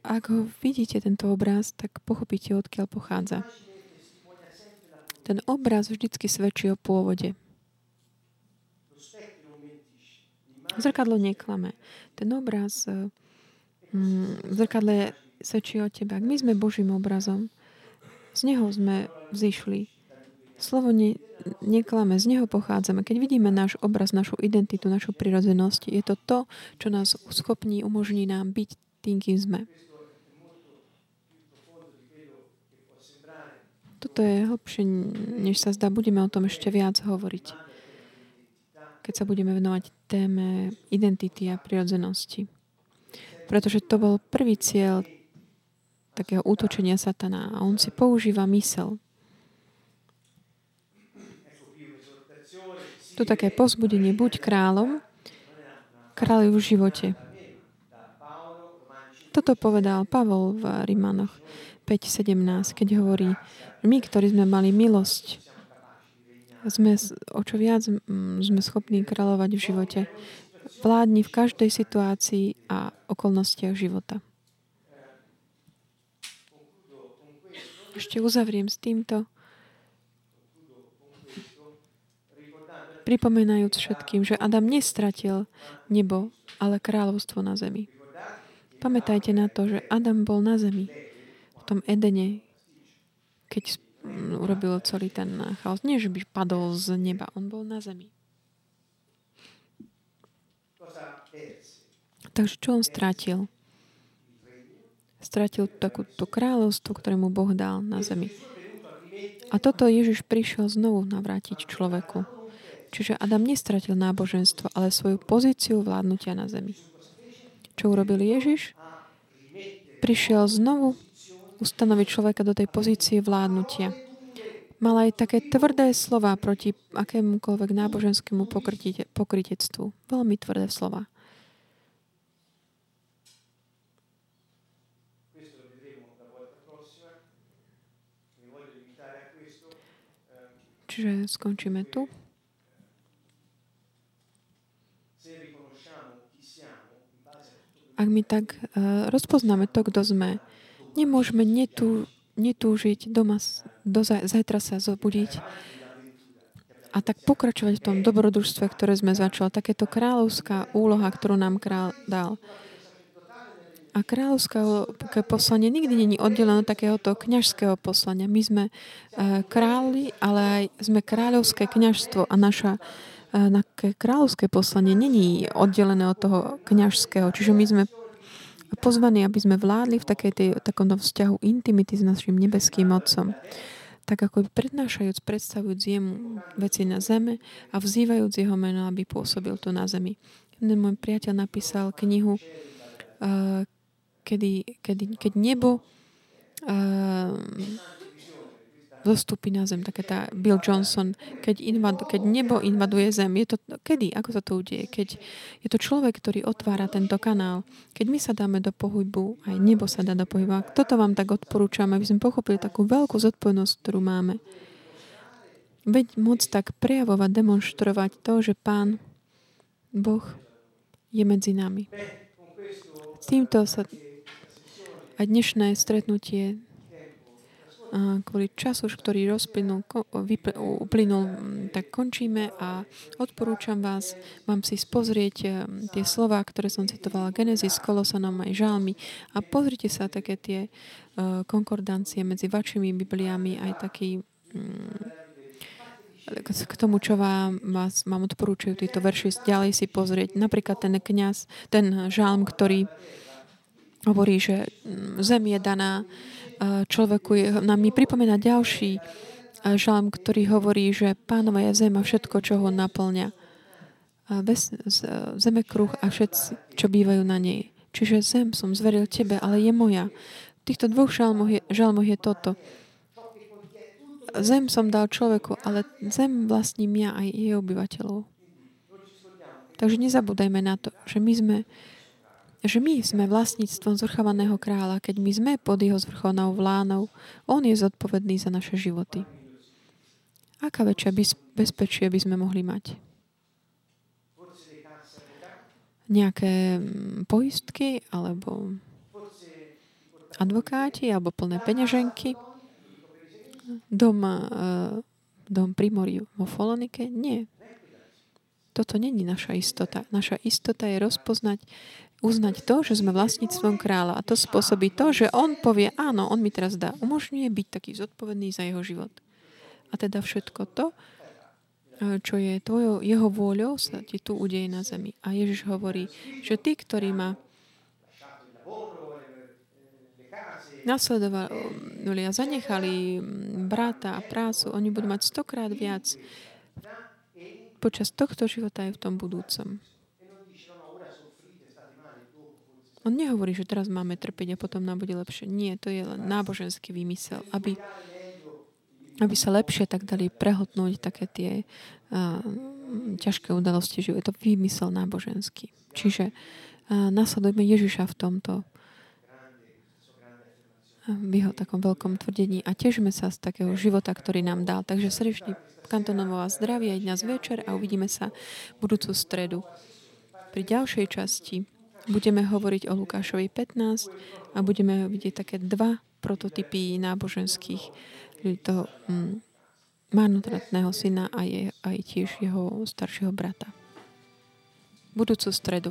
ak ho vidíte, tento obraz, tak pochopíte, odkiaľ pochádza. Ten obraz vždycky svedčí o pôvode. Zrkadlo neklame. Ten obraz mm, v zrkadle svedčí o tebe. Ak my sme Božím obrazom, z neho sme vzýšli. Slovo ne, neklame, z neho pochádzame. Keď vidíme náš obraz, našu identitu, našu prirodzenosť, je to to, čo nás schopní, umožní nám byť tým, kým sme. Toto je hlbšie, než sa zdá. Budeme o tom ešte viac hovoriť. Keď sa budeme venovať téme identity a prirodzenosti. Pretože to bol prvý cieľ takého útočenia satana. A on si používa mysel. Tu také pozbudenie, buď kráľom, kráľ v živote. Toto povedal Pavol v Rimanoch 5.17, keď hovorí, my, ktorí sme mali milosť, sme o čo viac sme schopní kráľovať v živote. Vládni v každej situácii a okolnostiach života. Ešte uzavriem s týmto. Pripomenajúc všetkým, že Adam nestratil nebo, ale kráľovstvo na zemi. Pamätajte na to, že Adam bol na zemi, v tom Edene, keď urobil celý ten chaos. Nie, že by padol z neba, on bol na zemi. Takže čo on strátil? Strátil takúto kráľovstvo, ktoré mu Boh dal na zemi. A toto Ježiš prišiel znovu navrátiť človeku. Čiže Adam nestratil náboženstvo, ale svoju pozíciu vládnutia na zemi. Čo urobil Ježiš? Prišiel znovu ustanoviť človeka do tej pozície vládnutia. Mal aj také tvrdé slova proti akémukoľvek náboženskému pokrytectvu. Veľmi tvrdé slova. Čiže skončíme tu. Ak my tak uh, rozpoznáme to, kto sme, nemôžeme netú, netúžiť doma, do zajtra sa zobudiť a tak pokračovať v tom dobrodružstve, ktoré sme začali. Takéto kráľovská úloha, ktorú nám král dal. A kráľovské poslanie nikdy není oddelené takéhoto kňažského poslania. My sme uh, králi, ale aj sme kráľovské kňažstvo a naša uh, kráľovské poslanie není oddelené od toho kňažského. Čiže my sme pozvaní, aby sme vládli v takej tej, takomto vzťahu intimity s našim nebeským Otcom. Tak ako prednášajúc, predstavujúc jemu veci na zeme a vzývajúc jeho meno, aby pôsobil tu na zemi. Jeden môj priateľ napísal knihu uh, kedy, kedy, keď nebo uh, zostúpi na zem, taká tá Bill Johnson, keď, invad, keď nebo invaduje zem, je to, kedy, ako sa to udeje? Keď je to človek, ktorý otvára tento kanál. Keď my sa dáme do pohybu, aj nebo sa dá do pohybu. Toto vám tak odporúčam, aby sme pochopili takú veľkú zodpovednosť, ktorú máme. Veď môcť tak prejavovať, demonstrovať to, že Pán Boh je medzi nami. Týmto sa a dnešné stretnutie kvôli času, ktorý rozplynul, uplynul, tak končíme a odporúčam vás, vám si spozrieť e, tie slova, ktoré som citovala, Genesis, Kolosanom aj Žalmi a pozrite sa také tie e, konkordancie medzi vašimi Bibliami aj taký k tomu, čo vám, vás, vám odporúčajú tieto verši, ďalej si pozrieť. Napríklad ten kňaz, ten žalm, ktorý hovorí, že mm, zem je daná e, človeku. Nám mi pripomína ďalší e, žalm, ktorý hovorí, že pánova je zem a všetko, čo ho naplňa. Zeme kruh a všetci, čo bývajú na nej. Čiže zem som zveril tebe, ale je moja. V týchto dvoch žalmoch je, žalmoch je toto. Zem som dal človeku, ale zem vlastním ja aj jej obyvateľov. Takže nezabúdajme na to, že my sme že my sme vlastníctvom zvrchovaného kráľa, keď my sme pod jeho zvrchovanou vlánou, on je zodpovedný za naše životy. Aká väčšia bezpečie by sme mohli mať? Nejaké mm, poistky alebo advokáti alebo plné peňaženky? Dom, eh, dom primoriu vo Folonike? Nie. Toto není naša istota. Naša istota je rozpoznať uznať to, že sme vlastníctvom kráľa. A to spôsobí to, že on povie, áno, on mi teraz dá, umožňuje byť taký zodpovedný za jeho život. A teda všetko to, e, čo je tvojou, jeho vôľou, sa ti tu udeje na zemi. A Ježiš hovorí, že tí, ktorí ma nasledovali a zanechali brata a prácu, oni budú mať stokrát viac počas tohto života aj v tom budúcom. On nehovorí, že teraz máme trpeť a potom nám bude lepšie. Nie, to je len náboženský výmysel, aby, aby sa lepšie tak dali prehltnúť také tie uh, ťažké udalosti že Je to výmysel náboženský. Čiže uh, nasledujme Ježiša v tomto v jeho takom veľkom tvrdení a težme sa z takého života, ktorý nám dal. Takže srdečný kantonová zdravie aj dnes večer a uvidíme sa budúcu stredu pri ďalšej časti Budeme hovoriť o Lukášovi 15 a budeme vidieť také dva prototypy náboženských toho mm, marnotratného syna a je aj tiež jeho staršieho brata. Budúcu stredu.